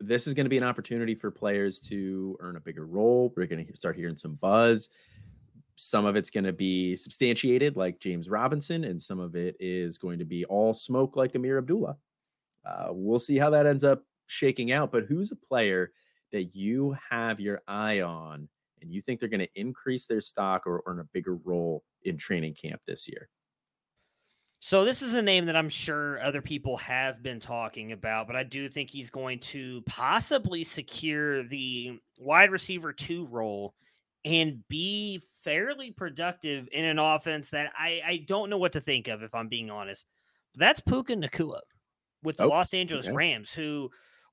this is going to be an opportunity for players to earn a bigger role. We're going to start hearing some buzz. Some of it's going to be substantiated, like James Robinson, and some of it is going to be all smoke, like Ameer Abdullah. Uh, we'll see how that ends up shaking out. But who's a player that you have your eye on and you think they're going to increase their stock or earn a bigger role in training camp this year? So this is a name that I'm sure other people have been talking about, but I do think he's going to possibly secure the wide receiver two role and be fairly productive in an offense that I, I don't know what to think of if I'm being honest. That's Puka Nacua with the oh, Los Angeles okay. Rams, who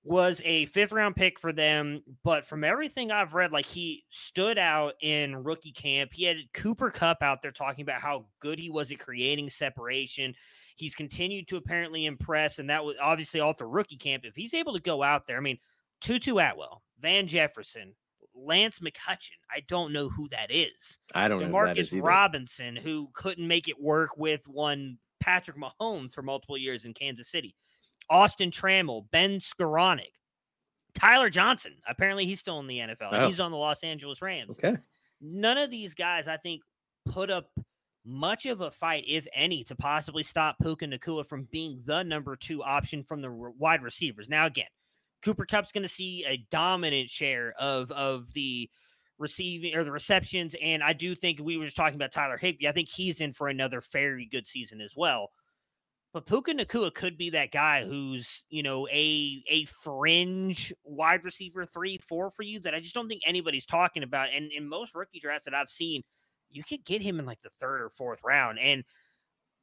was a fifth round pick for them. But from everything I've read, like he stood out in rookie camp. He had Cooper Kupp out there talking about how good he was at creating separation. He's continued to apparently impress, and that was obviously all through rookie camp. If he's able to go out there, I mean, Tutu Atwell, Van Jefferson, Lance McCutcheon. I don't know who that is. I don't Demarcus know. Robinson, who couldn't make it work with one Patrick Mahomes for multiple years in Kansas City. Austin Trammell, Ben Skowronek, Tyler Johnson. Apparently, he's still in the NFL. Oh. He's on the Los Angeles Rams. Okay. None of these guys, I think, put up much of a fight, if any, to possibly stop Puka Nacua from being the number two option from the wide receivers. Now, again, Cooper Kupp's going to see a dominant share of of the receiving or the receptions, and I do think we were just talking about Tyler Higbee. I think he's in for another very good season as well. But Puka Nacua could be that guy who's, you know, a a fringe wide receiver three, four for you that I just don't think anybody's talking about. And in most rookie drafts that I've seen, you could get him in like the third or fourth round. And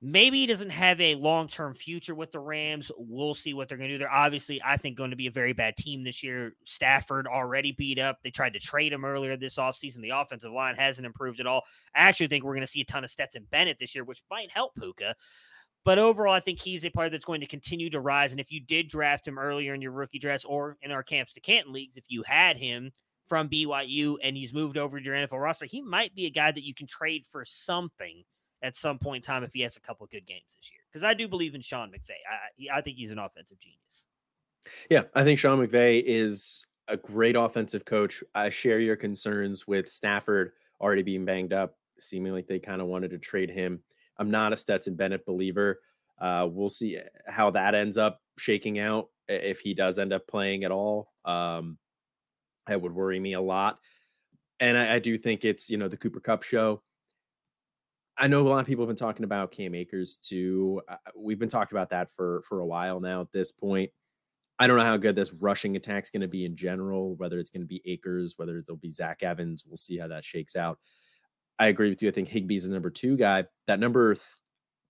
maybe he doesn't have a long term future with the Rams. We'll see what they're going to do. They're obviously, I think, going to be a very bad team this year. Stafford already beat up. They tried to trade him earlier this offseason. The offensive line hasn't improved at all. I actually think we're going to see a ton of Stetson Bennett this year, which might help Puka. But overall, I think he's a player that's going to continue to rise. And if you did draft him earlier in your rookie dress or in our camps to Canton leagues, if you had him from BYU and he's moved over to your NFL roster, he might be a guy that you can trade for something at some point in time if he has a couple of good games this year. Because I do believe in Sean McVay. I, I think he's an offensive genius. Yeah, I think Sean McVay is a great offensive coach. I share your concerns with Stafford already being banged up, seeming like they kind of wanted to trade him I'm not a Stetson Bennett believer. Uh, we'll see how that ends up shaking out if he does end up playing at all. Um, that would worry me a lot. And I, I do think it's you know the Cooper Kupp show. I know a lot of people have been talking about Cam Akers too. We've been talking about that for for a while now. At this point, I don't know how good this rushing attack's going to be in general. Whether it's going to be Akers, whether it'll be Zach Evans, we'll see how that shakes out. I agree with you. I think Higbee's the number two guy. That number th-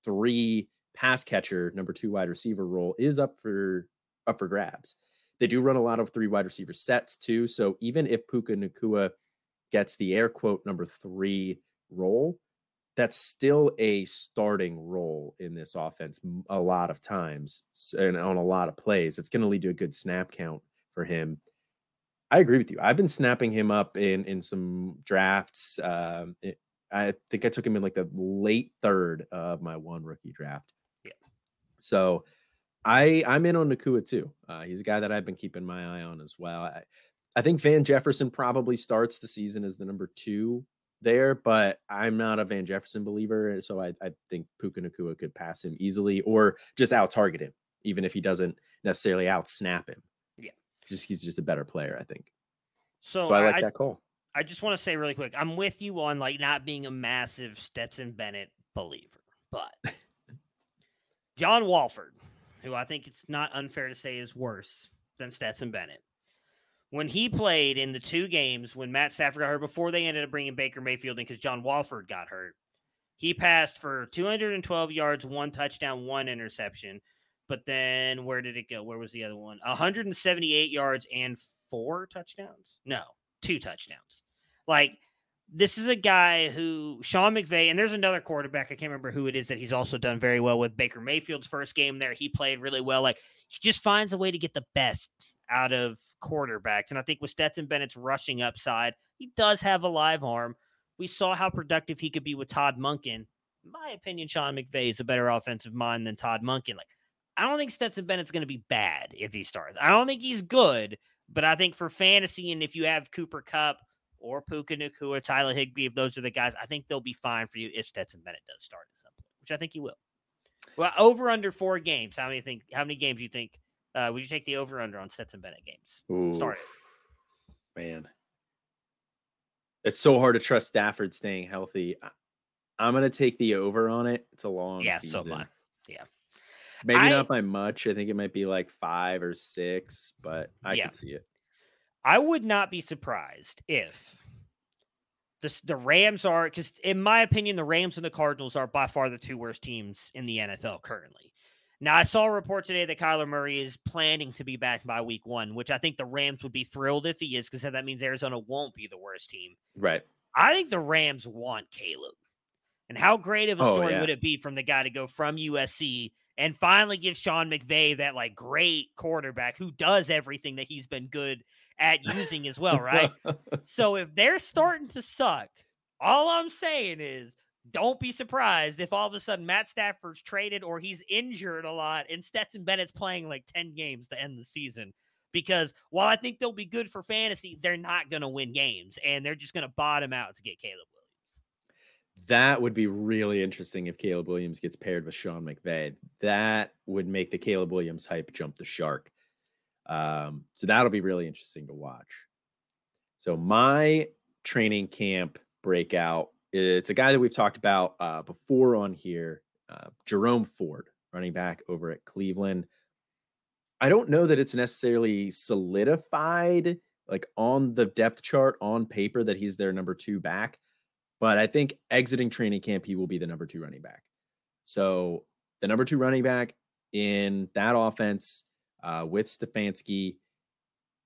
three pass catcher, number two wide receiver role is up for up for grabs. They do run a lot of three wide receiver sets too. So even if Puka Nacua gets the air quote number three role, that's still a starting role in this offense a lot of times and on a lot of plays. It's going to lead to a good snap count for him. I agree with you. I've been snapping him up in in some drafts. Um, it, I think I took him in like the late third of my one rookie draft. Yeah. So I I'm in on Nacua too. Uh, he's a guy that I've been keeping my eye on as well. I, I think Van Jefferson probably starts the season as the number two there, but I'm not a Van Jefferson believer. So I, I think Puka Nacua could pass him easily or just out target him, even if he doesn't necessarily out snap him. Just he's just a better player, I think. So, so I like I, that call. I just want to say really quick, I'm with you on like not being a massive Stetson Bennett believer, but John Wolford, who I think it's not unfair to say is worse than Stetson Bennett, when he played in the two games when Matt Stafford got hurt before they ended up bringing Baker Mayfield in because John Wolford got hurt, he passed for 212 yards, one touchdown, one interception. But then where did it go? Where was the other one? 178 yards and four touchdowns? No, two touchdowns. Like this is a guy who Sean McVay, and there's another quarterback. I can't remember who it is that he's also done very well with. Baker Mayfield's first game there, he played really well. Like he just finds a way to get the best out of quarterbacks. And I think with Stetson Bennett's rushing upside, he does have a live arm. We saw how productive he could be with Todd Monken. In my opinion, Sean McVay is a better offensive mind than Todd Monken. Like, I don't think Stetson Bennett's going to be bad if he starts. I don't think he's good, but I think for fantasy and if you have Cooper Kupp or Puka Nacua, or Tyler Higbee, if those are the guys, I think they'll be fine for you if Stetson Bennett does start at some point, which I think he will. Well, over under four games. How many think? How many games do you think? Uh, would you take the over under on Stetson Bennett games? Ooh, Start Man, it's so hard to trust Stafford staying healthy. I'm gonna take the over on it. It's a long Yeah, season. so am I. Yeah. Maybe I- not by much. I think it might be like five or six, but I Yeah. could see it. I would not be surprised if the the Rams are because, in my opinion, the Rams and the Cardinals are by far the two worst teams in the NFL currently. Now, I saw a report today that Kyler Murray is planning to be back by week one, which I think the Rams would be thrilled if he is because that means Arizona won't be the worst team. Right. I think the Rams want Caleb. And how great of a Oh, story yeah. would it be from the guy to go from USC and finally give Sean McVay that like great quarterback who does everything that he's been good at using as well, right? so if they're starting to suck, all I'm saying is don't be surprised if all of a sudden Matt Stafford's traded or he's injured a lot and Stetson Bennett's playing like 10 games to end the season. Because while I think they'll be good for fantasy, they're not going to win games and they're just going to bottom out to get Caleb. That would be really interesting if Caleb Williams gets paired with Sean McVay. That would make the Caleb Williams hype jump the shark. Um, so that'll be really interesting to watch. So my training camp breakout, it's a guy that we've talked about uh, before on here, uh, Jerome Ford, running back over at Cleveland. I don't know that it's necessarily solidified like on the depth chart on paper that he's their number two back. But I think exiting training camp, he will be the number two running back. So the number two running back in that offense uh, with Stefanski,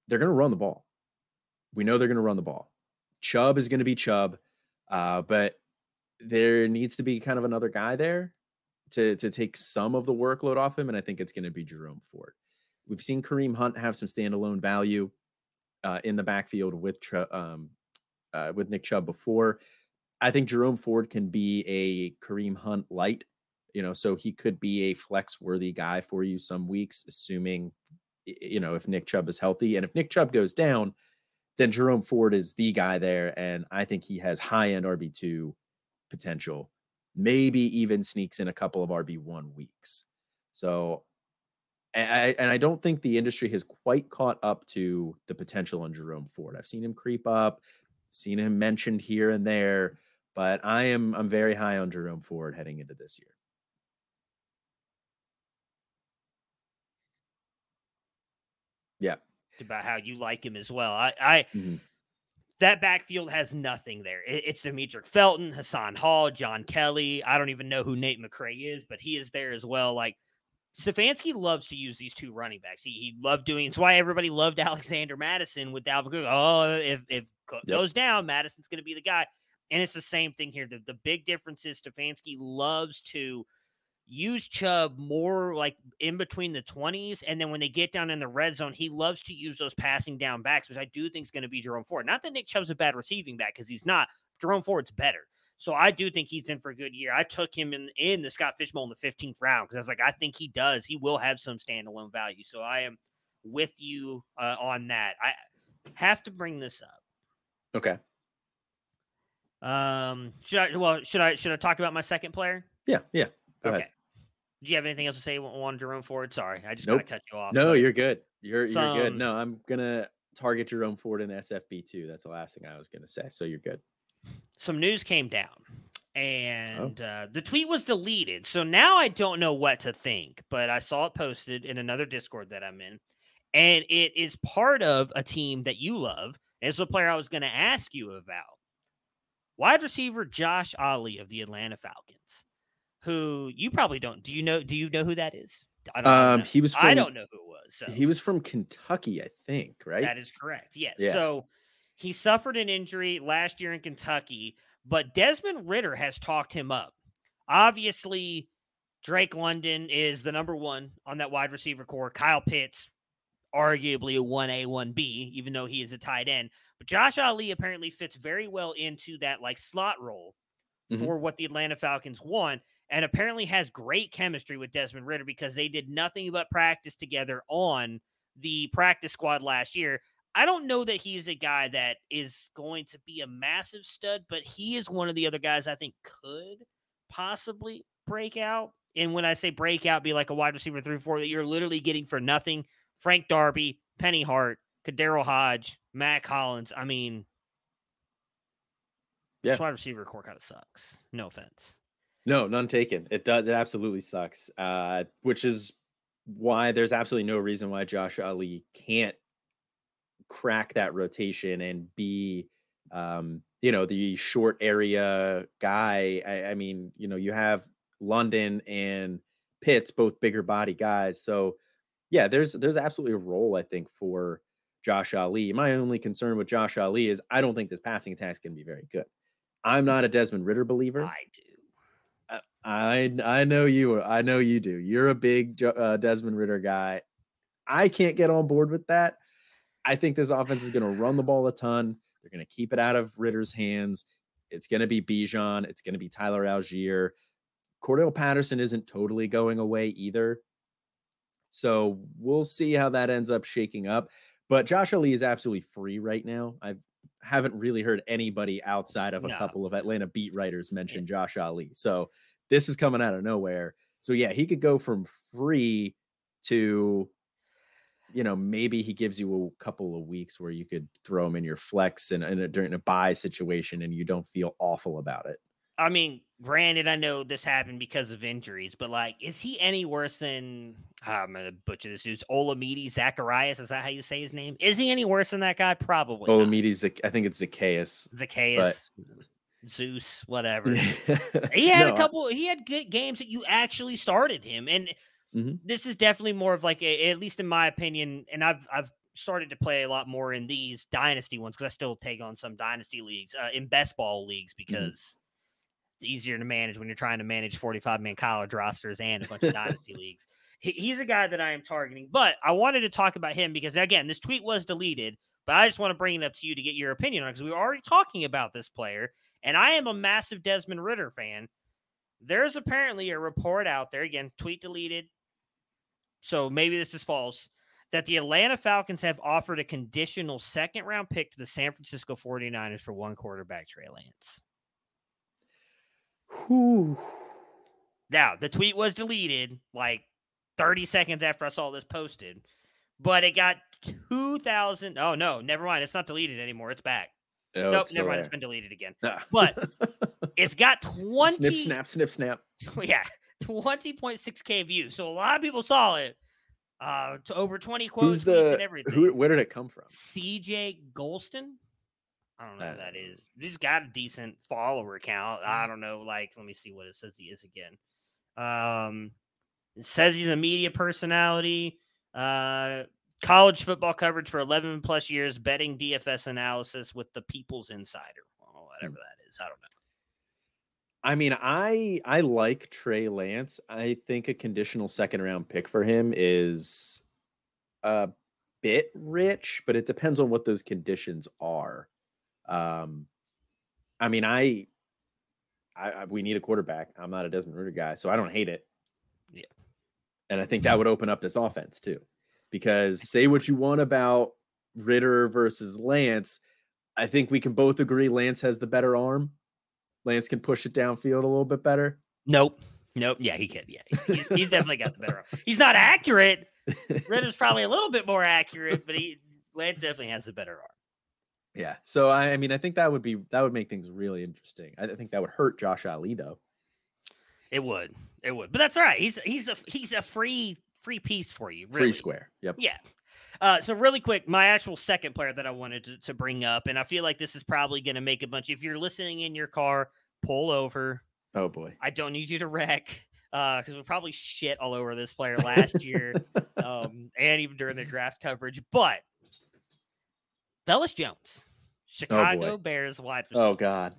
they're going to run the ball. We know they're going to run the ball. Chubb is going to be Chubb, uh, but there needs to be kind of another guy there to to take some of the workload off him, and I think it's going to be Jerome Ford. We've seen Kareem Hunt have some standalone value uh, in the backfield with um, uh, with Nick Chubb before. I think Jerome Ford can be a Kareem Hunt light, you know, so he could be a flex worthy guy for you some weeks, assuming, you know, if Nick Chubb is healthy. And if Nick Chubb goes down, then Jerome Ford is the guy there. And I think he has high end RB2 potential, maybe even sneaks in a couple of RB1 weeks. So And I, and I don't think the industry has quite caught up to the potential on Jerome Ford. I've seen him creep up, seen him mentioned here and there, but I am I'm very high on Jerome Ford heading into this year. Yeah. About how you like him as well. I, I mm-hmm. that backfield has nothing there. It, it's Demetric Felton, Hassan Hall, John Kelly. I don't even know who Nate McCray is, but he is there as well. Like Stefanski loves to use these two running backs. He, he loved doing. It's why everybody loved Alexander Mattison with Dalvin Cook. Oh, if if Cook yep. goes down, Mattison's going to be the guy. And it's the same thing here. The, the big difference is Stefanski loves to use Chubb more like in between the 20s. And then when they get down in the red zone, he loves to use those passing down backs, which I do think is going to be Jerome Ford. Not that Nick Chubb's a bad receiving back because he's not. Jerome Ford's better. So I do think he's in for a good year. I took him in in the Scott Fish Bowl in the 15th round because I was like, I think he does. He will have some standalone value. So I am with you uh, on that. I have to bring this up. Okay. Um, should I? Well, should I? Should I talk about my second player? Yeah. Yeah. Go okay. Ahead. Do you have anything else to say on Jerome Ford? Sorry, I just nope. gotta cut you off. No, you're good. You're Some, you're good. No, I'm gonna target Jerome Ford in SFB too. That's the last thing I was gonna say. So you're good some news came down oh. and oh. uh, the tweet was deleted. So now I don't know what to think, but I saw it posted in another Discord that I'm in, and it is part of a team that you love. And it's a player I was going to ask you about. Wide receiver Josh Ali of the Atlanta Falcons, who you probably don't. Do you know? Do you know who that is? I don't um, know. he was. From, I don't know who it was. So. He was from Kentucky, I think. Right. That is correct. Yes. Yeah. So he suffered an injury last year in Kentucky, but Desmond Ridder has talked him up. Obviously, Drake London is the number one on that wide receiver corps. Kyle Pitts, arguably a 1A, 1B, even though he is a tight end. But Josh Ali apparently fits very well into that like slot role mm-hmm. for what the Atlanta Falcons want. And apparently has great chemistry with Desmond Ridder because they did nothing but practice together on the practice squad last year. I don't know that he's a guy that is going to be a massive stud, but he is one of the other guys I think could possibly break out. And when I say breakout, be like a wide receiver three, four that you're literally getting for nothing. Frank Darby, Penny Hart, KhaDarel Hodge, Mack Hollins. I mean, yeah, this wide receiver corps kind of sucks. No offense. No, none taken. It does. It absolutely sucks. Uh, which is why there's absolutely no reason why Josh Ali can't crack that rotation and be um, you know the short area guy I, I, mean you know you have london and pitts both bigger body guys so yeah there's there's absolutely a role i think for josh ali my only concern with josh ali is i don't think this passing attack is going to be very good i'm not a desmond Ridder believer i do I I know you. I know you do. You're a big uh, Desmond Ridder guy. I can't get on board with that. I think this offense is going to run the ball a ton. They're going to keep it out of Ridder's hands. It's going to be Bijan. It's going to be Tyler Allgeier. Cordell Patterson isn't totally going away either. So we'll see how that ends up shaking up. But Josh Ali is absolutely free right now. I haven't really heard anybody outside of a no. couple of Atlanta beat writers mention yeah. Josh Ali. So this is coming out of nowhere. So yeah, he could go from free to you know, maybe he gives you a couple of weeks where you could throw him in your flex and, and uh, during a bye situation and you don't feel awful about it. I mean, granted, I know this happened because of injuries, but like, is he any worse than oh, I'm gonna butcher this dude's Olamide Zacharias? Is that how you say his name? Is he any worse than that guy? Probably. Olamide, I think it's Zaccheaus. Zaccheaus. But... Zeus, whatever. he had no, a couple. He had good games that you actually started him, and Mm-hmm. This is definitely more of like a, at least in my opinion, and I've I've started to play a lot more in these dynasty ones because I still take on some dynasty leagues uh, in best ball leagues mm-hmm. because mm-hmm. Easier to manage when you're trying to manage 45 man college rosters and a bunch of dynasty leagues. He, he's a guy that I am targeting, but I wanted to talk about him because again, this tweet was deleted, but I just want to bring it up to you to get your opinion on it because we were already talking about this player, and I am a massive Desmond Ridder fan. There's apparently a report out there again, tweet deleted so maybe this is false, that the Atlanta Falcons have offered a conditional second round pick to the San Francisco 49ers for one quarterback, Trey Lance. Whew. Now, the tweet was deleted like 30 seconds after I saw this posted, but it got 2,000. Oh, no, never mind. It's not deleted anymore. It's back. Oh, nope, it's never still mind. It's been deleted again. Ah. But It's got 20. snip, snap, snip, snap. Yeah, 20.6K views. So a lot of people saw it. Uh, to over 20 quotes, Who's the and everything. who? Where did it come from? CJ Golston. I don't know who that is. He's got a decent follower count. I don't know. Like, let me see what it says he is again. Um, it says he's a media personality. Uh, college football coverage for 11 plus years, betting DFS analysis with the People's Insider. Well, whatever that is. I don't know. I mean, I I like Trey Lance. I think a conditional second round pick for him is a bit rich, but it depends on what those conditions are. Um, I mean, I, I, I we need a quarterback. I'm not a Desmond Ridder guy, so I don't hate it. Yeah. and I think that would open up this offense too, because say what you want about Ridder versus Lance, I think we can both agree Lance has the better arm. Lance can push it downfield a little bit better. Nope. Nope. Yeah, he can. Yeah, he's, he's definitely got the better. arm. He's not accurate. Ritter's probably a little bit more accurate, but he Lance definitely has the better arm. Yeah. So I, I mean, I think that would be that would make things really interesting. I think that would hurt Josh Ali though. It would. It would. But that's all right. He's he's a he's a free free piece for you. Free square. Yep. Yeah. Uh, so really quick, my actual second player that I wanted to, to bring up, and I feel like this is probably going to make a bunch. If you're listening in your car, pull over. Oh boy. I don't need you to wreck because we probably shit all over this player last year um, and even during the draft coverage. But Velus Jones, Oh, Chicago Bears wide oh, receiver. Oh god.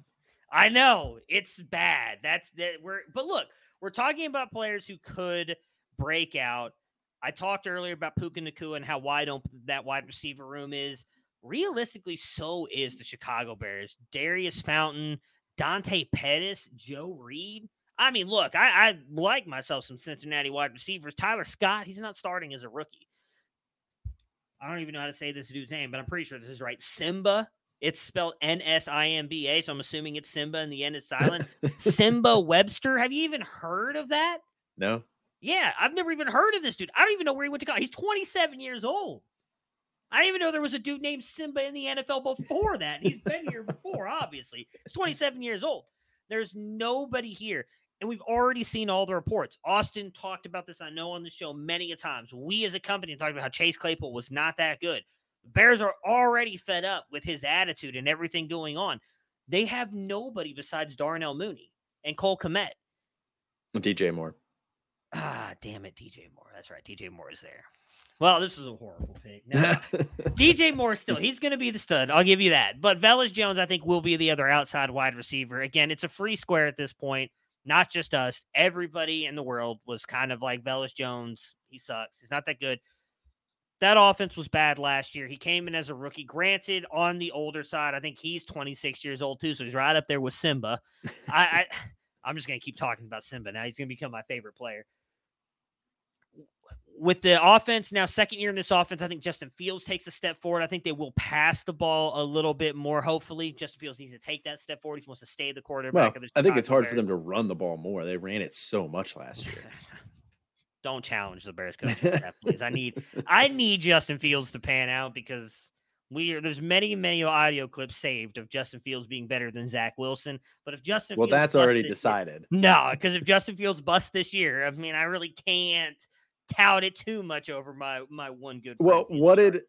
I know it's bad. That's that we're but look, we're talking about players who could break out. I talked earlier about Puka Nacua and how wide open that wide receiver room is. Realistically, so is the Chicago Bears. Daurice Fountain, Dante Pettis, Joe Reed. I mean, look, I, I like myself some Cincinnati wide receivers. Tyler Scott, he's not starting as a rookie. I don't even know how to say this dude's name, but I'm pretty sure this is right. Simba. It's spelled N S I M B A, so I'm assuming it's Simba and the end is silent. Simba Webster. Have you even heard of that? no. Yeah, I've never even heard of this dude. I don't even know where he went to college. He's 27 years old. I didn't even know there was a dude named Simba in the NFL before that. He's been here before, obviously. He's 27 years old. There's nobody here. And we've already seen all the reports. Austin talked about this, I know, on the show many a times. We as a company talked about how Chase Claypool was not that good. The Bears are already fed up with his attitude and everything going on. They have nobody besides Darnell Mooney and Cole Kmet. DJ Moore. Ah, damn it, DJ Moore. That's right. DJ Moore is there. Well, this was a horrible pick. No, DJ Moore still, he's going to be the stud. I'll give you that. But Velus Jones, I think, will be the other outside wide receiver. Again, it's a free square at this point. Not just us. Everybody in the world was kind of like Velus Jones. He sucks. He's not that good. That offense was bad last year. He came in as a rookie. Granted, on the older side, I think he's 26 years old too, so he's right up there with Simba. I, I I'm just going to keep talking about Simba now. He's going to become my favorite player with the offense now, second year in this offense, I think Justin Fields takes a step forward. I think they will pass the ball a little bit more. Hopefully, Justin Fields needs to take that step forward. He wants to stay the quarterback well, I think it's hard for them to run the ball more. They ran it so much last year. Don't challenge the Bears coaching staff, please. I need I need Justin Fields to pan out because we are there's many many audio clips saved of Justin Fields being better than Zach Wilson. But if Justin Well, Fields that's already decided. No, because if Justin Fields busts this year, I mean, I really can't tout it too much over my my one good. Well, what did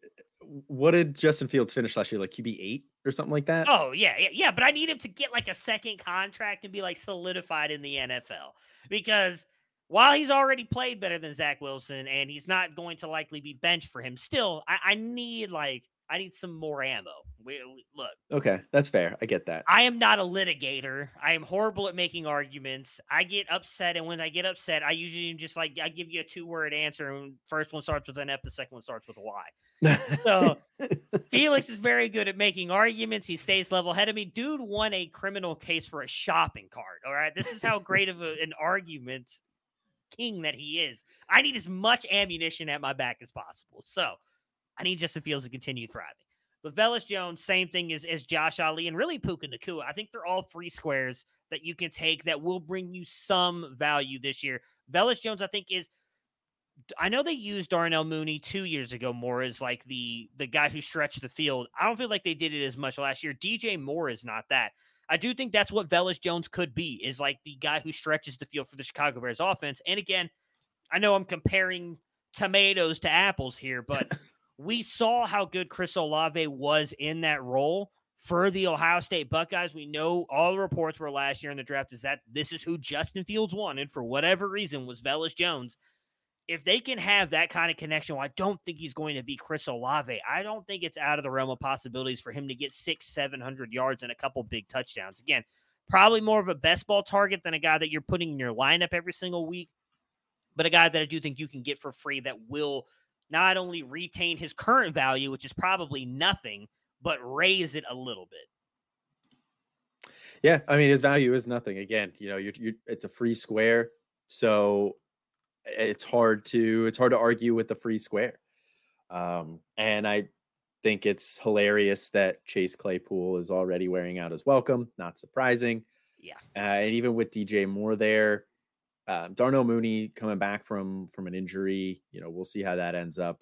what did Justin Fields finish last year? Like QB eight or something like that? Oh yeah, yeah, yeah. But I need him to get like a second contract and be like solidified in the NFL because while he's already played better than Zach Wilson and he's not going to likely be benched for him, still I, I need like I need some more ammo. We, we- look, Okay, that's fair. I get that. I am not a litigator. I am horrible at making arguments. I get upset, and when I get upset, I usually just like I give you a two word answer. And first one starts with an F, the second one starts with a Y. So Felix is very good at making arguments. He stays level headed of me. Dude won a criminal case for a shopping cart. All right. This is how great of a, an argument king that he is. I need as much ammunition at my back as possible. So I need Justin Fields to continue thriving. But Velus Jones, same thing as, as Josh Ali and really Puka Nacua. I think they're all free squares that you can take that will bring you some value this year. Velus Jones, I think, is I know they used Darnell Mooney two years ago more as like the the guy who stretched the field. I don't feel like they did it as much last year. DJ Moore is not that. I do think that's what Velus Jones could be, is like the guy who stretches the field for the Chicago Bears offense. And again, I know I'm comparing tomatoes to apples here, but we saw how good Chris Olave was in that role for the Ohio State Buckeyes. We know all the reports were last year in the draft is that this is who Justin Fields wanted for whatever reason was Velus Jones. If they can have that kind of connection, well, I don't think he's going to be Chris Olave. I don't think it's out of the realm of possibilities for him to get six, seven hundred yards and a couple big touchdowns. Again, probably more of a best ball target than a guy that you're putting in your lineup every single week, but a guy that I do think you can get for free that will not only retain his current value, which is probably nothing, but raise it a little bit. Yeah, I mean his value is nothing. Again, you know, you're, you're it's a free square, so it's hard to it's hard to argue with the free square. Um, and I think it's hilarious that Chase Claypool is already wearing out his welcome. Not surprising. Yeah, uh, and even with DJ Moore there, um, Darnell Mooney coming back from from an injury, you know, we'll see how that ends up.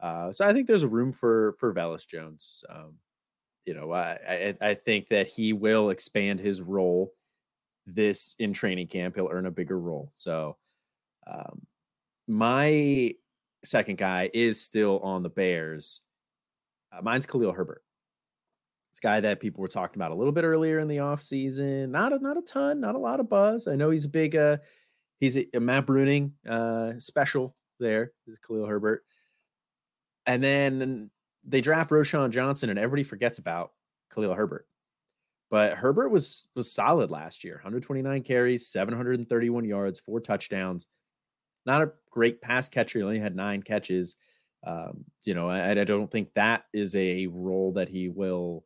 Uh, so I think there's a room for for Velus Jones. Um, you know, I, I, I think that he will expand his role this in training camp. He'll earn a bigger role. So um, my second guy is still on the Bears. Uh, mine's Khalil Herbert. This guy that people were talking about a little bit earlier in the offseason. Not a, not a ton, not a lot of buzz. I know he's a big uh, he's a, a Matt Bruning uh, special there is Khalil Herbert. And then they draft Roschon Johnson and everybody forgets about Khalil Herbert. But Herbert was was solid last year. 129 carries, 731 yards, four touchdowns. Not a great pass catcher. He only had nine catches. Um, you know, I, I, don't think that is a role that he will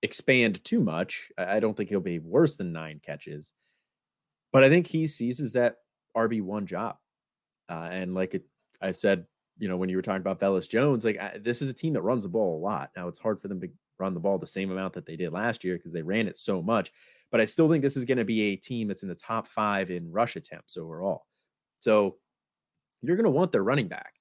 expand too much. I, I don't think he'll be worse than nine catches. But I think he seizes that RB1 job. Uh, and like it, I said, you know, when you were talking about Velus Jones, like I, this is a team that runs the ball a lot. Now it's hard for them to run the ball the same amount that they did last year because they ran it so much. But I still think this is going to be a team that's in the top five in rush attempts overall. So you're going to want their running back.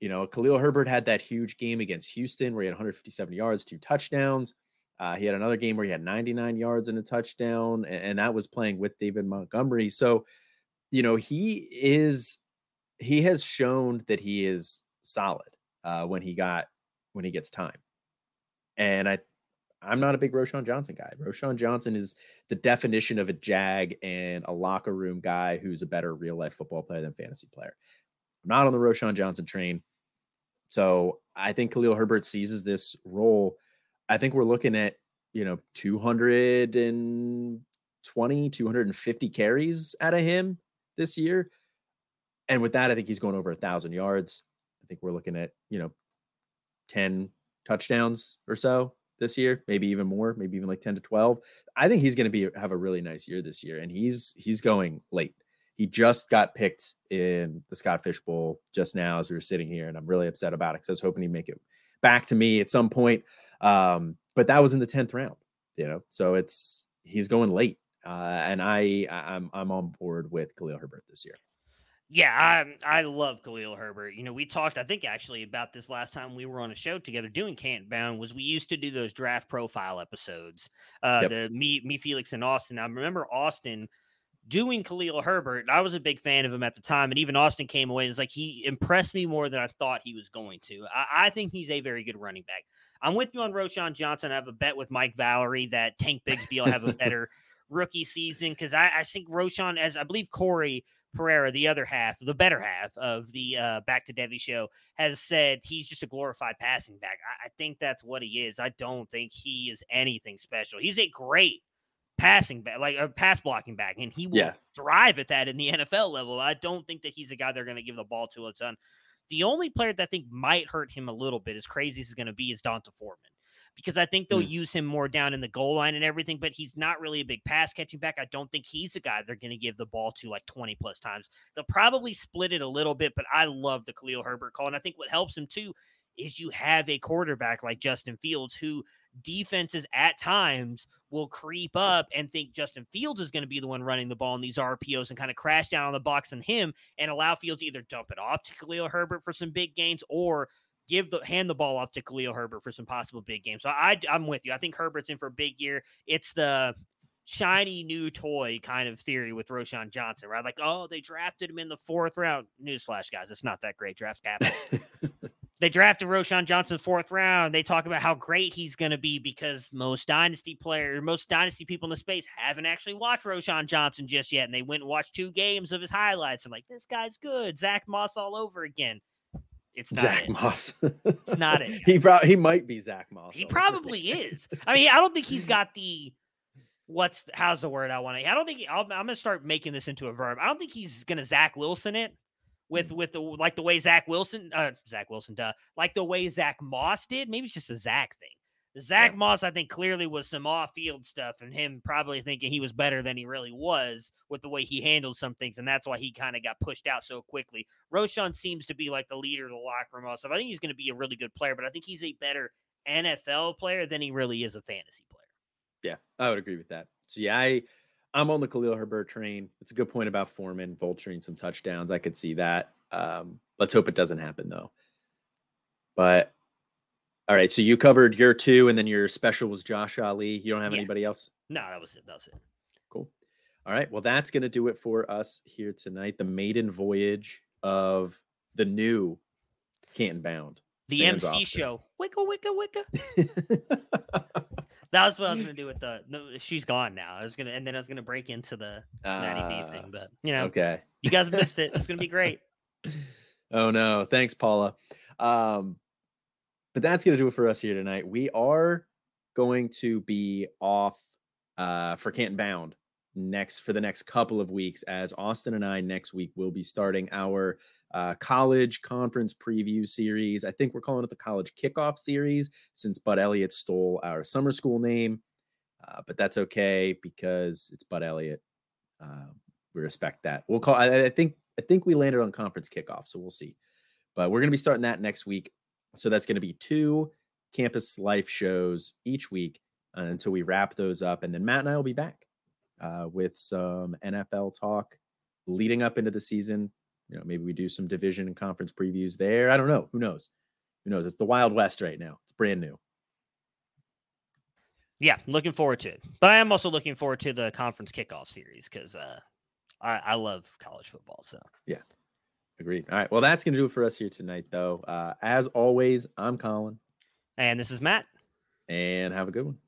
You know, Khalil Herbert had that huge game against Houston where he had 157 yards, two touchdowns. Uh, he had another game where he had 99 yards and a touchdown, and, and that was playing with David Montgomery. So you know, he is he has shown that he is solid uh, when he got when he gets time. And I I'm not a big Roschon Johnson guy. Roschon Johnson is the definition of a jag and a locker room guy who's a better real life football player than fantasy player. I'm not on the Roschon Johnson train. So I think Khalil Herbert seizes this role. I think we're looking at, you know, 220, 250 carries out of him this year. And with that, I think he's going over a thousand yards. I think we're looking at, you know, 10 touchdowns or so this year, maybe even more, maybe even like 10 to 12. I think he's going to be have a really nice year this year. And he's he's going late. He just got picked in the Scott Fish Bowl just now as we were sitting here, and I'm really upset about it because I was hoping he'd make it back to me at some point. Um, but that was in the 10th round, you know. So it's he's going late. Uh, and I I'm I'm on board with Khalil Herbert this year. Yeah, I I love Khalil Herbert. You know, we talked I think actually about this last time we were on a show together doing Canton Bound was we used to do those draft profile episodes. Uh yep. the me me Felix and Austin. I remember Austin doing Khalil Herbert. I was a big fan of him at the time, and even Austin came away and was like he impressed me more than I thought he was going to. I, I think he's a very good running back. I'm with you on Roschon Johnson. I have a bet with Mike Valerie that Tank Bigsby will have a better rookie season because I, I think Roschon, as I believe Corey Pereira, the other half, the better half of the uh, Back to Devy show, has said he's just a glorified passing back. I, I think that's what he is. I don't think he is anything special. He's a great passing back, like a pass blocking back, and he will yeah. thrive at that in the NFL level. I don't think that he's a guy they're going to give the ball to a ton. The only player that I think might hurt him a little bit, as crazy as he's going to be, is D'Onta Foreman because I think they'll mm. use him more down in the goal line and everything, but he's not really a big pass catching back. I don't think he's a guy they're going to give the ball to like 20 plus times. They'll probably split it a little bit, but I love the Khalil Herbert call. And I think what helps him too is you have a quarterback like Justin Fields who defenses at times will creep up and think Justin Fields is going to be the one running the ball in these RPOs and kind of crash down on the box and him and allow Fields to either dump it off to Khalil Herbert for some big gains or give the hand the ball off to Khalil Herbert for some possible big games. So I I'm with you. I think Herbert's in for a big year. It's the shiny new toy kind of theory with Roschon Johnson, right? Like, oh, they drafted him in the fourth round. Newsflash, guys, it's not that great draft capital. they drafted Roschon Johnson fourth round. They talk about how great he's going to be because most dynasty players, most dynasty people in the space haven't actually watched Roschon Johnson just yet. And they went and watched two games of his highlights and like, this guy's good. Zach Moss all over again. It's not Zach it. Moss. It's not it. he probably he might be Zach Moss. He probably is. I mean, I don't think he's got the what's how's the word I want to. I don't think he- I'll, I'm going to start making this into a verb. I don't think he's going to Zach Wilson it with with the like the way Zach Wilson, uh, Zach Wilson, duh, like the way Zach Moss did. Maybe it's just a Zach thing. Zach Yeah. Moss, I think, clearly was some off-field stuff, and him probably thinking he was better than he really was with the way he handled some things, and that's why he kind of got pushed out so quickly. Roschon seems to be like the leader of the locker room. Also, I think he's going to be a really good player, but I think he's a better NFL player than he really is a fantasy player. Yeah, I would agree with that. So yeah, I I'm on the Khalil Herbert train. It's a good point about Foreman vulturing some touchdowns. I could see that. Um, let's hope it doesn't happen though. But all right, so you covered your two, and then your special was Josh Ali. You don't have Yeah. anybody else? No, that was it. That was it. Cool. All right. Well, that's going to do it for us here tonight. The maiden voyage of the new Canton Bound. The Sans MC Austin. show. Wicka, wicka, wicka. That was what I was gonna do with the. No, she's gone now. I was gonna, and then I was gonna break into the Maddie B thing, but you know, Okay. you guys missed it. It's gonna be great. oh no thanks paula um but that's going to do it for us here tonight we are going to be off uh for canton bound next for the next couple of weeks as austin and i next week will be starting our uh, college conference preview series i think we're calling it the college kickoff series since bud elliott stole our summer school name uh, but that's okay because it's bud elliott uh, we respect that we'll call I, I think I think we landed on conference kickoff, so we'll see. But we're going to be starting that next week. So that's going to be two campus life shows each week uh, until we wrap those up. And then Matt and I will be back uh, with some NFL talk leading up into the season. You know, maybe we do some division and conference previews there. I don't know. Who knows? Who knows? It's the Wild West right now. It's brand new. Yeah, looking forward to it. But I am also looking forward to the conference kickoff series because uh, I, I love college football. So yeah, Agreed. All right. Well, that's going to do it for us here tonight, though. Uh, as always, I'm Colin, and this is Matt. and have a good one.